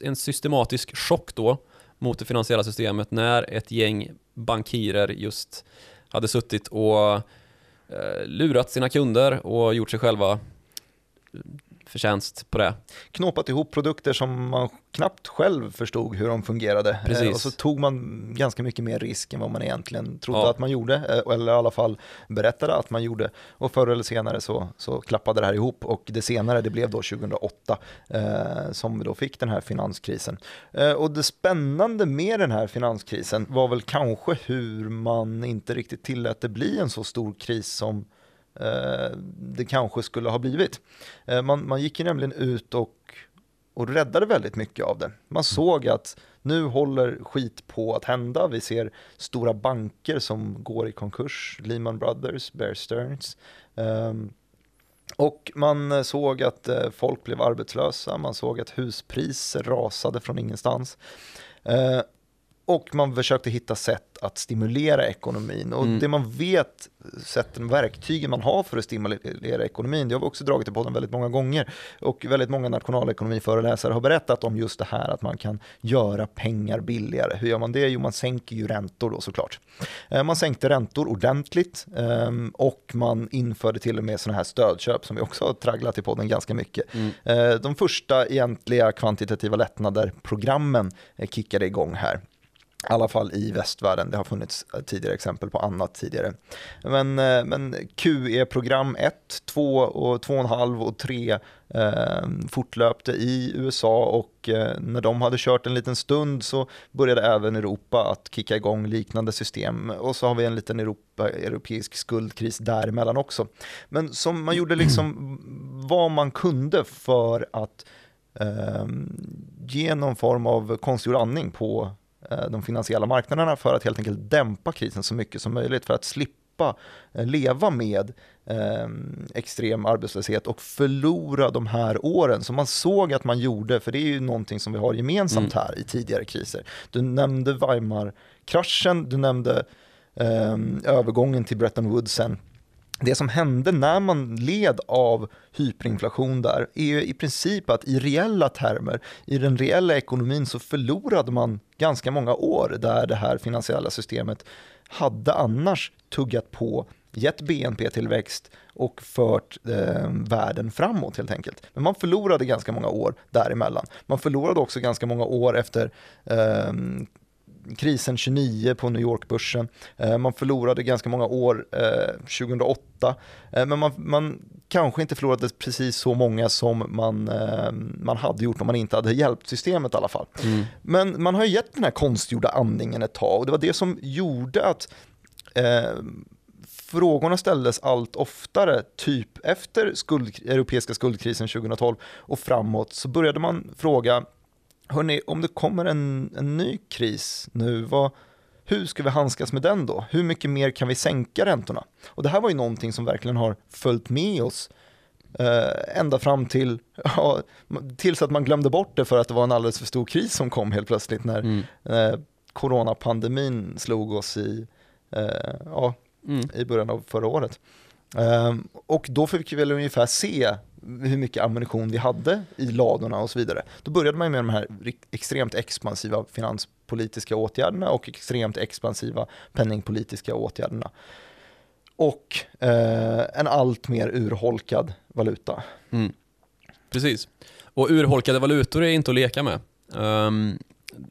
en systematisk chock då mot det finansiella systemet när ett gäng bankirer just hade suttit och eh, lurat sina kunder och gjort sig själva förtjänst på det. knåpat ihop produkter som man knappt själv förstod hur de fungerade. Precis. Eh, och så tog man ganska mycket mer risk än vad man egentligen trodde Ja. att man gjorde, eh, eller i alla fall berättade att man gjorde. Och förr eller senare så, så klappade det här ihop och det senare det blev då 2008 eh, som vi då fick den här finanskrisen. Eh, och det spännande med den här finanskrisen var väl kanske hur man inte riktigt tillät det bli en så stor kris som Eh, det kanske skulle ha blivit. Eh, man, man gick ju nämligen ut och, och räddade väldigt mycket av det. Man såg att nu håller skit på att hända. Vi ser stora banker som går i konkurs, Lehman Brothers, Bear Stearns. Ehm, och man eh, såg att folk blev arbetslösa, man såg att huspriser rasade från ingenstans. Och man försökte hitta sätt att stimulera ekonomin. Och Mm. det man vet, sätten, verktygen man har för att stimulera ekonomin, det har vi också dragit i podden väldigt många gånger. Och väldigt många nationalekonomiföreläsare har berättat om just det här att man kan göra pengar billigare. Hur gör man det? Jo, man sänker ju räntor då såklart. Eh, Man sänkte räntor ordentligt ehm, och man införde till och med sådana här stödköp som vi också har tragglat i podden ganska mycket. Mm. Eh, De första egentliga kvantitativa lättnader, programmen, eh, kickade igång här. I alla fall i västvärlden, det har funnits eh, tidigare exempel på annat tidigare. Men, eh, men QE-program 1, 2, och 2,5 och 3 eh, fortlöpte i USA och eh, när de hade kört en liten stund så började även Europa att kicka igång liknande system. Och så har vi en liten Europa, europeisk skuldkris däremellan också. Men som man gjorde liksom vad man kunde för att eh, ge någon form av konstgjord andning på de finansiella marknaderna för att helt enkelt dämpa krisen så mycket som möjligt för att slippa eh, leva med eh, extrem arbetslöshet och förlora de här åren som man såg att man gjorde, för det är ju någonting som vi har gemensamt Mm. här i tidigare kriser. Du nämnde Weimar-kraschen, du nämnde eh, övergången till Bretton Woods sen det som hände när man led av hyperinflation där är ju i princip att i reella termer, i den reella ekonomin så förlorade man ganska många år där det här finansiella systemet hade annars tuggat på, gett BNP-tillväxt och fört eh, världen framåt helt enkelt. Men man förlorade ganska många år däremellan. Man förlorade också ganska många år efter eh, krisen 29 på New York-börsen. Eh, man förlorade ganska många år 2008, eh, eh, men man, man, kanske inte förlorade precis så många som man, man hade gjort om man inte hade hjälpt systemet i alla fall. Mm. Men man har gett den här konstgjorda andningen ett tag och det var det som gjorde att eh, frågorna ställdes allt oftare, typ efter skuld, europeiska skuldkrisen 2012 och framåt så började man fråga hörni, om det kommer en, en ny kris nu, vad, hur ska vi handskas med den då? Hur mycket mer kan vi sänka räntorna? Och det här var ju någonting som verkligen har följt med oss eh, ända fram till, ja, tills att man glömde bort det för att det var en alldeles för stor kris som kom helt plötsligt när mm. eh, coronapandemin slog oss i, eh, ja, mm. i början av förra året. Eh, och då fick vi väl ungefär se hur mycket ammunition vi hade i ladorna och så vidare. Då började man med de här extremt expansiva finanspolitiska åtgärderna och extremt expansiva penningpolitiska åtgärderna. Och eh, en allt mer urholkad valuta. Mm. Precis. Och urholkade valutor är inte att leka med. Um,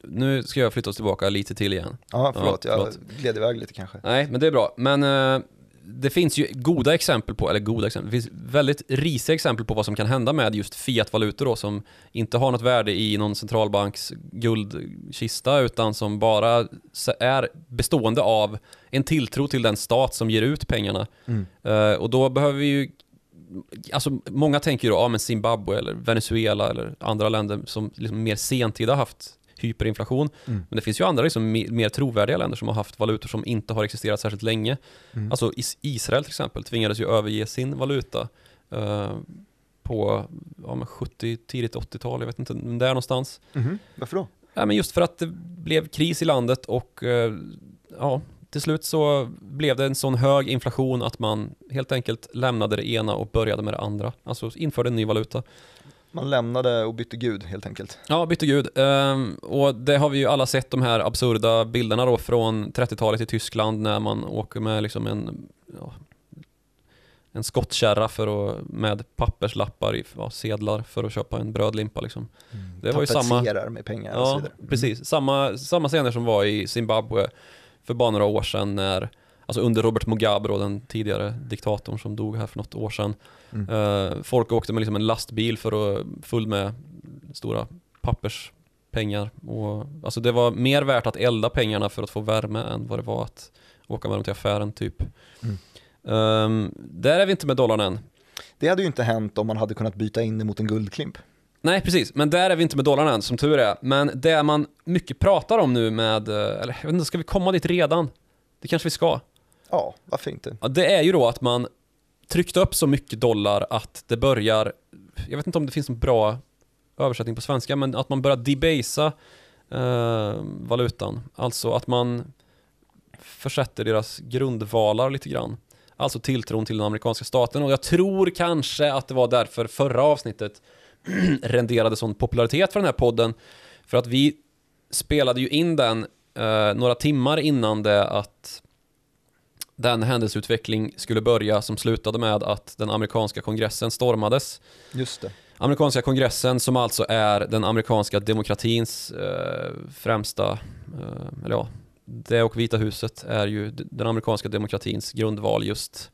nu ska jag flytta oss tillbaka lite till igen. Ja, förlåt, ja, förlåt. jag gled iväg lite kanske. Nej, men det är bra. Men uh, det finns ju goda exempel på, eller goda exempel, det finns väldigt risiga exempel på vad som kan hända med just fiatvalutor då som inte har något värde i någon centralbanks guldkista utan som bara är bestående av en tilltro till den stat som ger ut pengarna. Mm. Uh, och då behöver vi ju Alltså många tänker ju då, ja men Zimbabwe eller Venezuela eller andra länder som liksom mer sentida haft hyperinflation. Mm. Men det finns ju andra liksom, mer trovärdiga länder som har haft valutor som inte har existerat särskilt länge. Mm. Alltså Israel till exempel tvingades ju överge sin valuta uh, på ja, 70, tidigt 80-tal, jag vet inte, där någonstans. Mm. Varför då? Ja, men just för att det blev kris i landet och uh, ja, till slut så blev det en sån hög inflation att man helt enkelt lämnade det ena och började med det andra. Alltså införde en ny valuta. Man lämnade och bytte gud helt enkelt. Ja, bytte gud. Um, och det har vi ju alla sett de här absurda bilderna då från 30-talet i Tyskland när man åker med liksom en, ja, en skottkärra för att, med papperslappar i ja, sedlar för att köpa en brödlimpa liksom. Mm. Det var ju samma... med pengar ja, och så vidare. Mm. precis. Samma, samma scener som var i Zimbabwe för bara några år sedan när alltså under Robert Mugabe då, den tidigare diktatorn som dog här för något år sedan. Mm. Uh, folk åkte med liksom en lastbil för att, full med stora papperspengar. Och, alltså det var mer värt att elda pengarna för att få värme än vad det var att åka med dem till affären typ. Mm. Um, där är vi inte med dollarn än. Det hade ju inte hänt om man hade kunnat byta in det mot en guldklimp. Nej, precis. Men där är vi inte med dollarn än, som tur är. Men det man mycket pratar om nu med, eh, eller jag vet inte, ska vi komma dit redan? Det kanske vi ska. Ja, varför inte? Ja, det är ju då att man tryckte upp så mycket dollar att det börjar, jag vet inte om det finns en bra översättning på svenska, men att man börjar debasa eh, valutan. Alltså att man försätter deras grundvalar lite grann. Alltså tilltron till den amerikanska staten och jag tror kanske att det var därför förra avsnittet renderade sån popularitet för den här podden. För att vi spelade ju in den eh, några timmar innan det att den händelseutveckling skulle börja som slutade med att den amerikanska kongressen stormades. Just det. Amerikanska kongressen som alltså är den amerikanska demokratins eh, främsta, eh, eller ja, det och Vita huset är ju den amerikanska demokratins grundval just.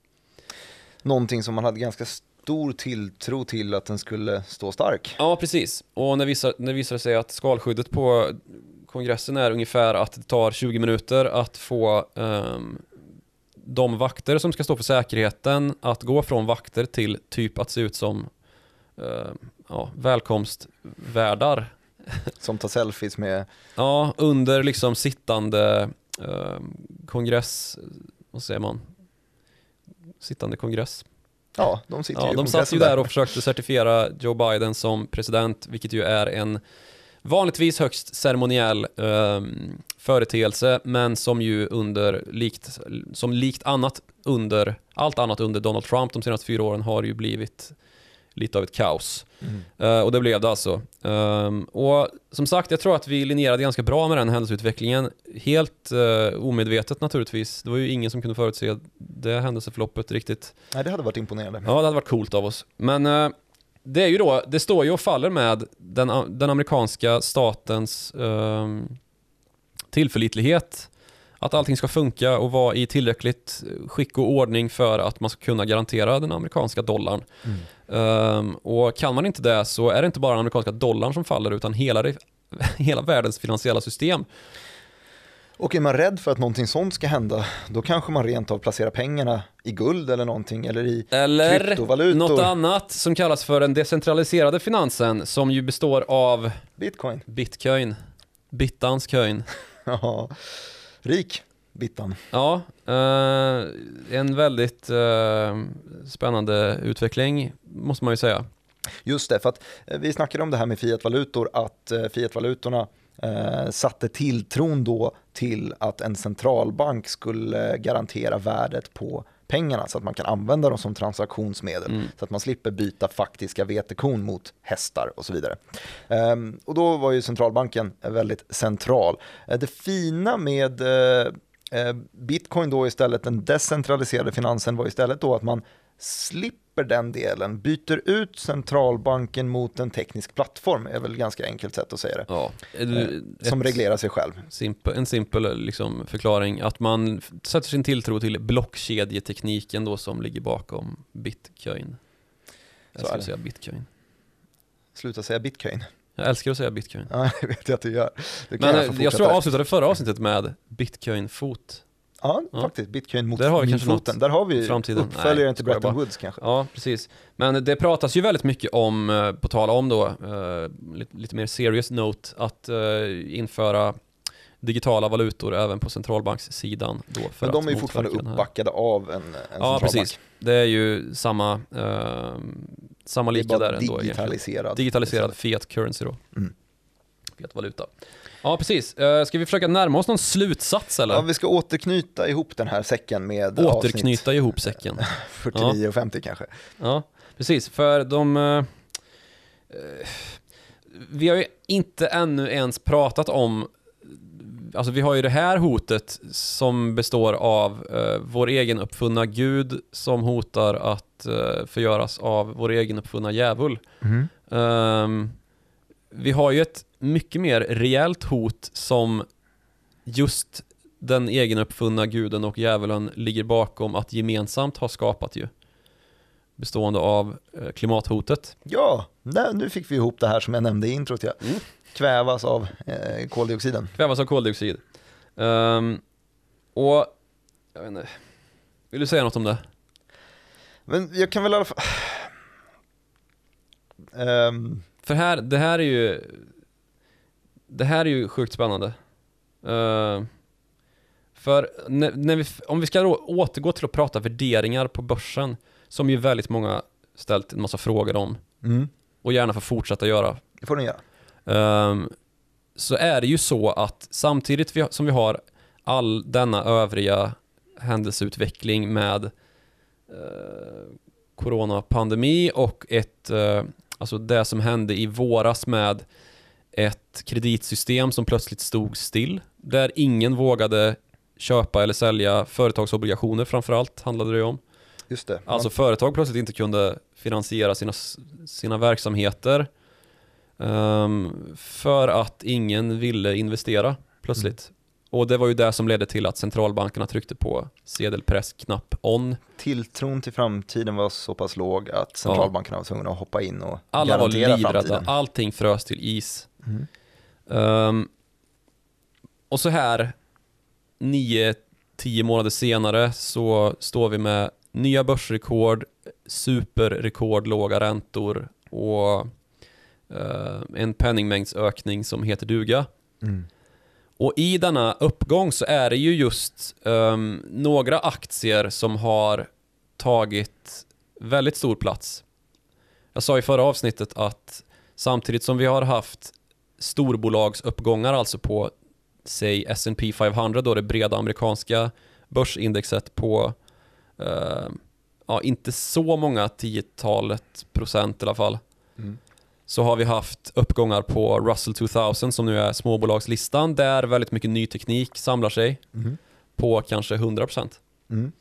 Någonting som man hade ganska stor tilltro till att den skulle stå stark. Ja, precis. Och när, visar, när det visade sig att skalskyddet på kongressen är ungefär att det tar 20 minuter att få um, de vakter som ska stå för säkerheten att gå från vakter till typ att se ut som uh, ja, välkomstvärdar. Som tar selfies med? Ja, under liksom sittande uh, kongress, vad säger man? Sittande kongress. Ja, de sitter ja, ju De satt ju där och försökte certifiera Joe Biden som president, vilket ju är en vanligtvis högst ceremoniell eh, företeelse men som ju under likt, som likt annat under, allt annat under Donald Trump de senaste fyra åren har ju blivit lite av ett kaos. Mm. Uh, och det blev det alltså. Um, och som sagt, jag tror att vi linjerade ganska bra med den händelseutvecklingen. Helt uh, omedvetet naturligtvis. Det var ju ingen som kunde förutse det händelseförloppet riktigt. Nej, det hade varit imponerande. Ja, det hade varit coolt av oss. Men uh, det är ju då, det står ju och faller med den, den amerikanska statens um, tillförlitlighet. Att allting ska funka och vara i tillräckligt skick och ordning för att man ska kunna garantera den amerikanska dollarn. Mm. Um, och kan man inte det så är det inte bara den amerikanska dollarn som faller utan hela, hela världens finansiella system. Och är man rädd för att någonting sånt ska hända, då kanske man rent av placerar pengarna i guld eller någonting, eller i eller kryptovalutor. något annat som kallas för den decentraliserade finansen, som ju består av Bitcoin. bitcoin, bittans coin. Ja, rik Bittan. Ja, eh, en väldigt eh, spännande utveckling måste man ju säga. Just det, för att eh, vi snackade om det här med fiatvalutor, att eh, fiatvalutorna eh, satte tilltron då till att en centralbank skulle garantera värdet på pengarna så att man kan använda dem som transaktionsmedel mm. så att man slipper byta faktiska vetekon mot hästar och så vidare. Um, och då var ju centralbanken väldigt central. Uh, det fina med uh, Bitcoin då istället, den decentraliserade finansen var istället då att man slipper den delen, byter ut centralbanken mot en teknisk plattform, är väl ganska enkelt sätt att säga det. Ja, som reglerar sig själv. Simpel, en simpel liksom förklaring, att man sätter sin tilltro till blockkedjetekniken då som ligger bakom bitcoin. Jag Så skulle säga bitcoin. Sluta säga bitcoin. Jag älskar att säga bitcoin. Ja, det vet jag att du gör. Men jag, jag tror jag avslutade förra avsnittet med bitcoin-fot. Ja, ja, faktiskt. Bitcoin mot Där har vi kanske foten. Där har vi framtiden. uppföljaren till Bretton Woods kanske. Ja, precis. Men det pratas ju väldigt mycket om, eh, på tal om då, uh, lite, lite, mer serious note, att uh, införa digitala valutor även på centralbankssidan. Då för Men de är ju fortfarande uppbackade av en, en ja, centralbank. Ja, precis. Det är ju samma, uh, samma lika där ändå. Digitaliserad. Digitaliserad fiat currency då. Mm. Fiat valuta. Ja, precis. Uh, ska vi försöka närma oss någon slutsats eller? Ja, vi ska återknyta ihop den här säcken med Återknyta avsnitt ihop säcken. 49 och 50 kanske. Ja, precis. För de... Uh, vi har ju inte ännu ens pratat om Alltså vi har ju det här hotet som består av uh, vår egen uppfunna gud som hotar att uh, förgöras av vår egen uppfunna djävul. Mm. Um, vi har ju ett mycket mer rejält hot som just den egenuppfunna guden och djävulen ligger bakom att gemensamt ha skapat ju. Bestående av eh, klimathotet. Ja, nu fick vi ihop det här som jag nämnde i introt. Ja. Mm. Kvävas av eh, koldioxiden. Kvävas av koldioxid. Um, och, jag vet inte, vill du säga något om det? Men jag kan väl i alla fall... Um, för här, det här är ju Det här är ju sjukt spännande. Uh, För när, när vi, om vi ska återgå till att prata värderingar på börsen Som ju väldigt många ställt en massa frågor om mm. Och gärna får fortsätta göra. Det får ni göra. Um, Så är det ju så att samtidigt vi, som vi har all denna övriga händelseutveckling med uh, coronapandemi och ett uh, Alltså det som hände i våras med ett kreditsystem som plötsligt stod still. Där ingen vågade köpa eller sälja företagsobligationer framförallt handlade det om. Just det. Alltså företag plötsligt inte kunde finansiera sina, sina verksamheter um, för att ingen ville investera plötsligt. Mm. Och det var ju det som ledde till att centralbankerna tryckte på sedelpressknapp on. Tilltron till framtiden var så pass låg att centralbankerna var tvungna att hoppa in och Alla garantera var livrädda, framtiden. allting frös till is. Mm. Um, och så här, nio, tio månader senare så står vi med nya börsrekord, superrekordlåga räntor och uh, en penningmängdsökning som heter duga. Mm. Och i denna uppgång så är det ju just um, några aktier som har tagit väldigt stor plats. Jag sa i förra avsnittet att samtidigt som vi har haft storbolagsuppgångar, alltså på säg S&P 500 då det breda amerikanska börsindexet på eh, ja, inte så många tiotalet procent i alla fall. Mm. Så har vi haft uppgångar på Russell 2000 som nu är småbolagslistan där väldigt mycket ny teknik samlar sig Mm. på kanske 100%. Mm.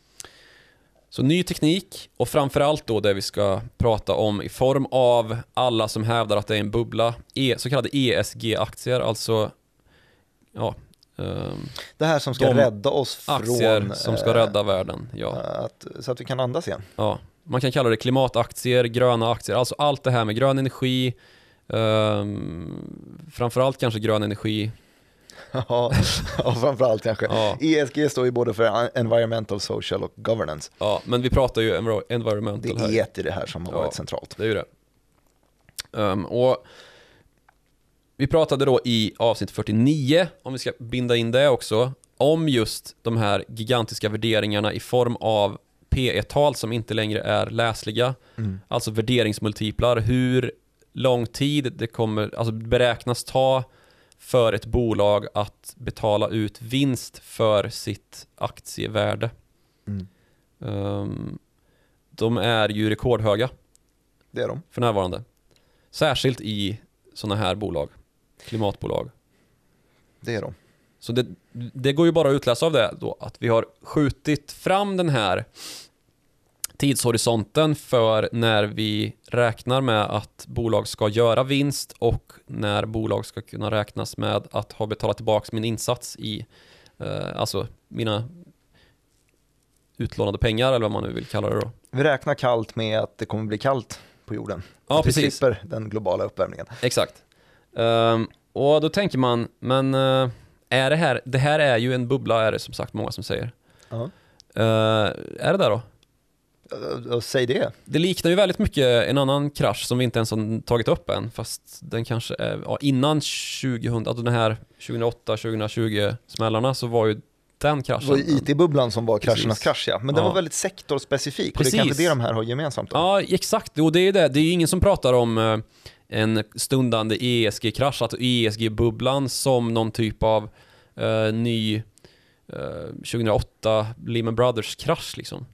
Så ny teknik och framförallt då det vi ska prata om i form av alla som hävdar att det är en bubbla, e, så kallade ESG-aktier, alltså ja, ehm, Det här som ska rädda oss aktier från som ska eh, rädda världen. Ja, att, så att vi kan andas igen. ja. Man kan kalla det klimataktier, gröna aktier, alltså allt det här med grön energi, um, framförallt kanske grön energi. ja, ja, framförallt kanske. Ja, ESG står ju både för environmental, social och governance. ja, men vi pratar ju enviro- Det environmental här. är ett i det här som har Ja. varit centralt. Det är ju det. Ehm, och vi pratade då i avsnitt 49, om vi ska binda in det också, om just de här gigantiska värderingarna i form av P1-tal som inte längre är läsliga. Mm. Alltså värderingsmultiplar, hur lång tid det kommer, alltså beräknas ta för ett bolag att betala ut vinst för sitt aktievärde. Mm. Ehm, de är ju rekordhöga Det är de. för närvarande. Särskilt i sådana här bolag, klimatbolag. Det är de. Så det, det går ju bara att utläsa av det då, att vi har skjutit fram den här tidshorisonten för när vi räknar med att bolag ska göra vinst och när bolag ska kunna räknas med att ha betalat tillbaka min insats i, eh, alltså mina utlånade pengar eller vad man nu vill kalla det då. Vi räknar kallt med att det kommer bli kallt på jorden. Ja, att vi precis. slipper den globala uppvärmningen. Exakt. Ehm, och då tänker man, men eh, är det här, det här är ju en bubbla är det som sagt många som säger. Ja. Eh, är det där då? Uh, säg det. Det liknar ju väldigt mycket en annan krasch som vi inte ens har tagit upp än, fast den kanske är, ja, innan 2000, alltså den här 2008-2020 smällarna så var ju den Det kraschen. var ju IT-bubblan som var Precis. kraschernas krasch ja. Men den Ja. var väldigt sektorspecifik och det Precis. är kanske det de här har gemensamt. Då. Ja, exakt. Och det är det. Det är ju ingen som pratar om eh, en stundande ESG-krasch, att ESG-bubblan som någon typ av eh, ny eh, 2008 Lehman Brothers-krasch liksom.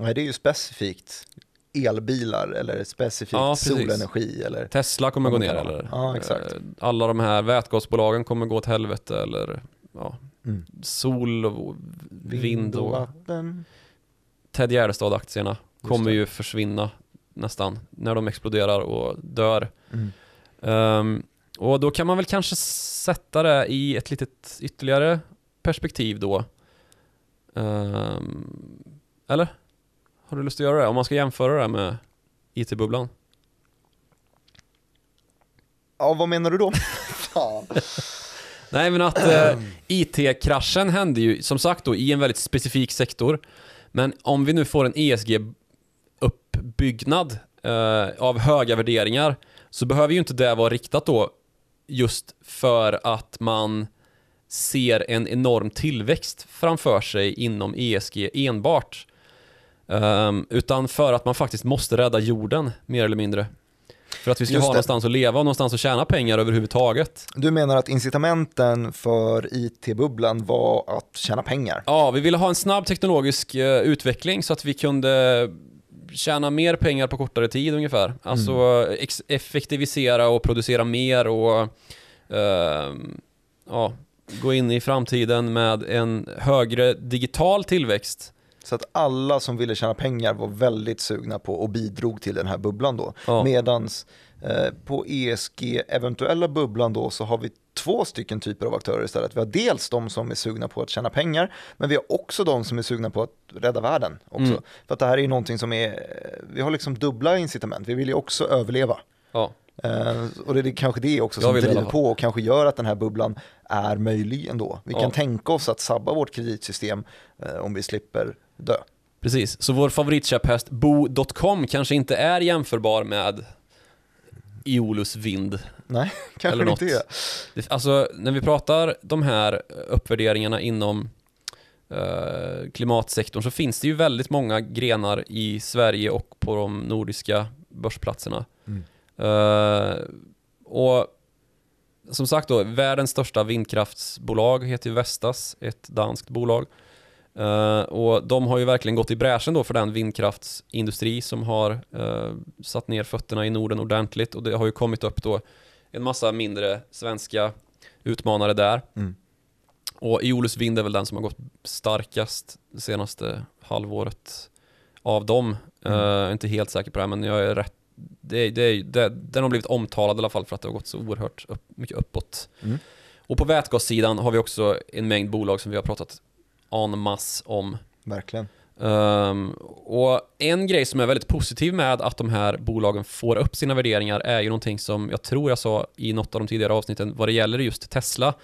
Nej, det är ju specifikt elbilar eller specifikt Ja, solenergi eller Tesla kommer gå ner eller Ja, exakt. eh, alla de här vätgasbolagen kommer gå åt helvete eller ja, mm. sol och vind och vatten. Ted Gärdestad-aktierna kommer ju försvinna nästan när de exploderar och dör. Mm. Ehm, och då kan man väl kanske sätta det i ett litet ytterligare perspektiv då. Ehm, eller? Har du lust att göra det? Om man ska jämföra det med IT-bubblan? Ja, vad menar du då? Fan. Nej men att eh, IT-kraschen hände ju som sagt då i en väldigt specifik sektor. Men om vi nu får en ESG-uppbyggnad eh, av höga värderingar så behöver ju inte det vara riktat då just för att man ser en enorm tillväxt framför sig inom ESG enbart. Ehm, utan för att man faktiskt måste rädda jorden, mer eller mindre. För att vi ska Just ha det. någonstans att leva och någonstans att tjäna pengar överhuvudtaget. Du menar att incitamenten för IT-bubblan var att tjäna pengar? Ja, vi ville ha en snabb teknologisk eh, utveckling så att vi kunde tjäna mer pengar på kortare tid ungefär. Alltså Mm. effektivisera och producera mer och ehm, ja, gå in i framtiden med en högre digital tillväxt. Så att alla som ville tjäna pengar var väldigt sugna på och bidrog till den här bubblan då. Ja. Medans eh, på ESG eventuella bubblan då så har vi två stycken typer av aktörer istället. Vi har dels de som är sugna på att tjäna pengar, men vi har också de som är sugna på att rädda världen också. Mm. För att det här är ju någonting som är, vi har liksom dubbla incitament, vi vill ju också överleva. Ja, Eh, och det är kanske det också som driver på och kanske gör att den här bubblan är möjlig ändå. Vi Ja. kan tänka oss att sabba vårt kreditsystem eh, om vi slipper dö. precis. Så vår favoritkäpphäst Bo.com kanske inte är jämförbar med Iolus vind. Nej, kanske Eller inte något. är. Det, alltså när vi pratar de här uppvärderingarna inom eh, klimatsektorn så finns det ju väldigt många grenar i Sverige och på de nordiska börsplatserna. Mm. Eh, och som sagt då, världens största vindkraftsbolag heter ju Vestas, ett danskt bolag. Uh, och de har ju verkligen gått i bräschen då för den vindkraftsindustri som har uh, satt ner fötterna i Norden ordentligt och det har ju kommit upp då en massa mindre svenska utmanare där. Mm. Och Eolus Vind är väl den som har gått starkast det senaste halvåret av dem. Mm. Uh, inte helt säker på det här, men jag är rätt det, det, det, den har blivit omtalad i alla fall för att det har gått så oerhört upp, mycket uppåt. Mm. Och på vätgassidan har vi också en mängd bolag som vi har pratat en mass om. Verkligen. Um, och en grej som är väldigt positiv med att de här bolagen får upp sina värderingar är ju någonting som jag tror jag sa i något av de tidigare avsnitten vad det gäller just Tesla.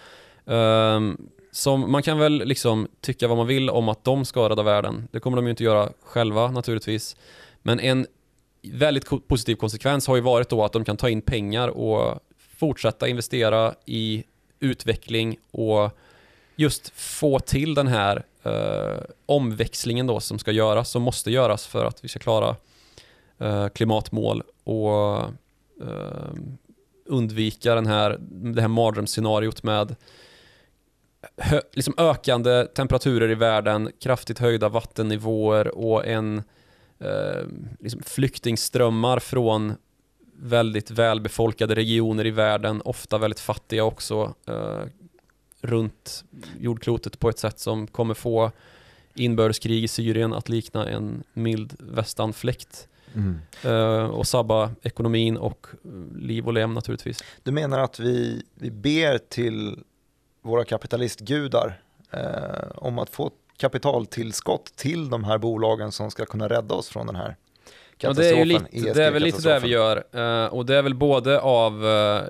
Um, som man kan väl liksom tycka vad man vill om att de ska rädda världen. Det kommer de ju inte göra själva naturligtvis. Men en väldigt positiv konsekvens har ju varit då att de kan ta in pengar och fortsätta investera i utveckling och just få till den här eh, omväxlingen då som ska göras, som måste göras för att vi ska klara eh, klimatmål och eh, undvika den här, det här mardrömsscenariot med hö, liksom ökande temperaturer i världen, kraftigt höjda vattennivåer och en eh, liksom flyktingströmmar från väldigt välbefolkade regioner i världen, ofta väldigt fattiga också, eh, runt jordklotet på ett sätt som kommer få inbördeskrig i Syrien att likna en mild västanfläkt. Mm. Uh, och sabba ekonomin och liv och lem naturligtvis. Du menar att vi, vi ber till våra kapitalistgudar uh, om att få kapitaltillskott till de här bolagen som ska kunna rädda oss från den här Ja, det är, ju lite, det är väl lite det vi gör. Uh, och det är väl både av uh,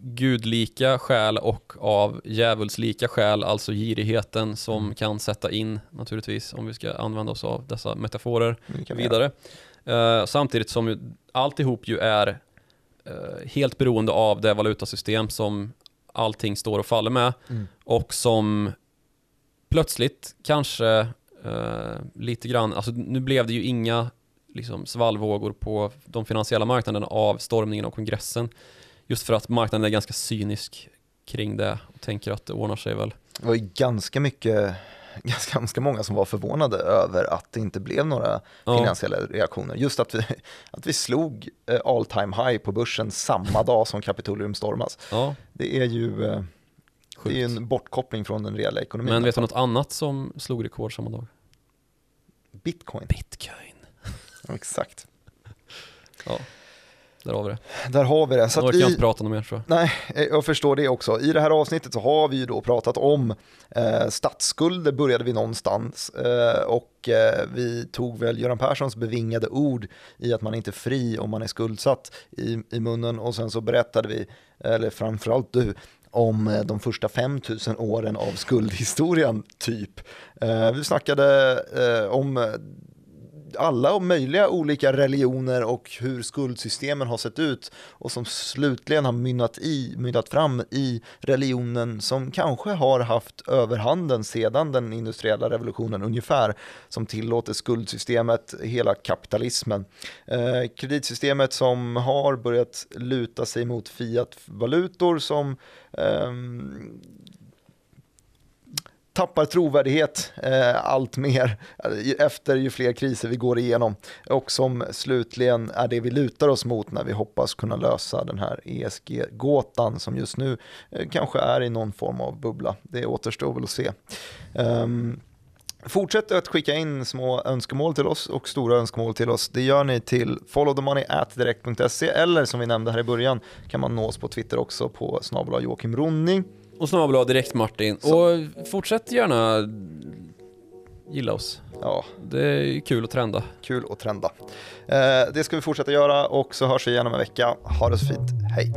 gudlika skäl och av djävulslika skäl, alltså girigheten som mm. kan sätta in naturligtvis, om vi ska använda oss av dessa metaforer vidare. Uh, samtidigt som ju, alltihop ju är helt beroende av det valutasystem som allting står och faller med mm. och som plötsligt kanske lite grann, alltså nu blev det ju inga liksom svallvågor på de finansiella marknaderna av stormningen av kongressen. Just för att marknaden är ganska cynisk kring det och tänker att det ordnar sig väl. Det var ju ganska mycket ganska, ganska många som var förvånade över att det inte blev några ja. finansiella reaktioner. Just att vi, att vi slog eh, all time high på börsen samma dag som Kapitolium stormas. Ja. Det är ju eh, det är en bortkoppling från den reella ekonomin. Men vet du något annat som slog rekord samma dag? Bitcoin. Bitcoin. Exakt. Ja, där har vi det. Där har vi det. Så jag orkar inte prata något mer tror jag. Nej, jag förstår det också. I det här avsnittet så har vi ju då pratat om eh, statsskulder började vi någonstans eh, och eh, vi tog väl Göran Perssons bevingade ord i att man inte är fri om man är skuldsatt i, i munnen och sen så berättade vi, eller framförallt du, om eh, de första 5000 åren av skuldhistorien typ. Eh, vi snackade eh, om alla möjliga olika religioner och hur skuldsystemen har sett ut och som slutligen har mynnat, i, mynnat fram i religionen som kanske har haft överhanden sedan den industriella revolutionen ungefär som tillåter skuldsystemet, hela kapitalismen. Eh, kreditsystemet som har börjat luta sig mot fiat-valutor som eh, tappar trovärdighet eh, allt mer eh, efter ju fler kriser vi går igenom och som slutligen är det vi lutar oss mot när vi hoppas kunna lösa den här ESG-gåtan som just nu eh, kanske är i någon form av bubbla. Det återstår väl att se. Um, Fortsätt att skicka in små önskemål till oss och stora önskemål till oss. Det gör ni till followthemoney.direkt.se eller som vi nämnde här i början kan man nå oss på Twitter också på snabel Joakim Ronning. Och snabel direkt Martin. Så. Och fortsätt gärna gilla oss. Ja. Det är kul att trenda. Kul att trenda. Eh, det ska vi fortsätta göra och så hörs vi igen om en vecka. Ha det så fint. Hej.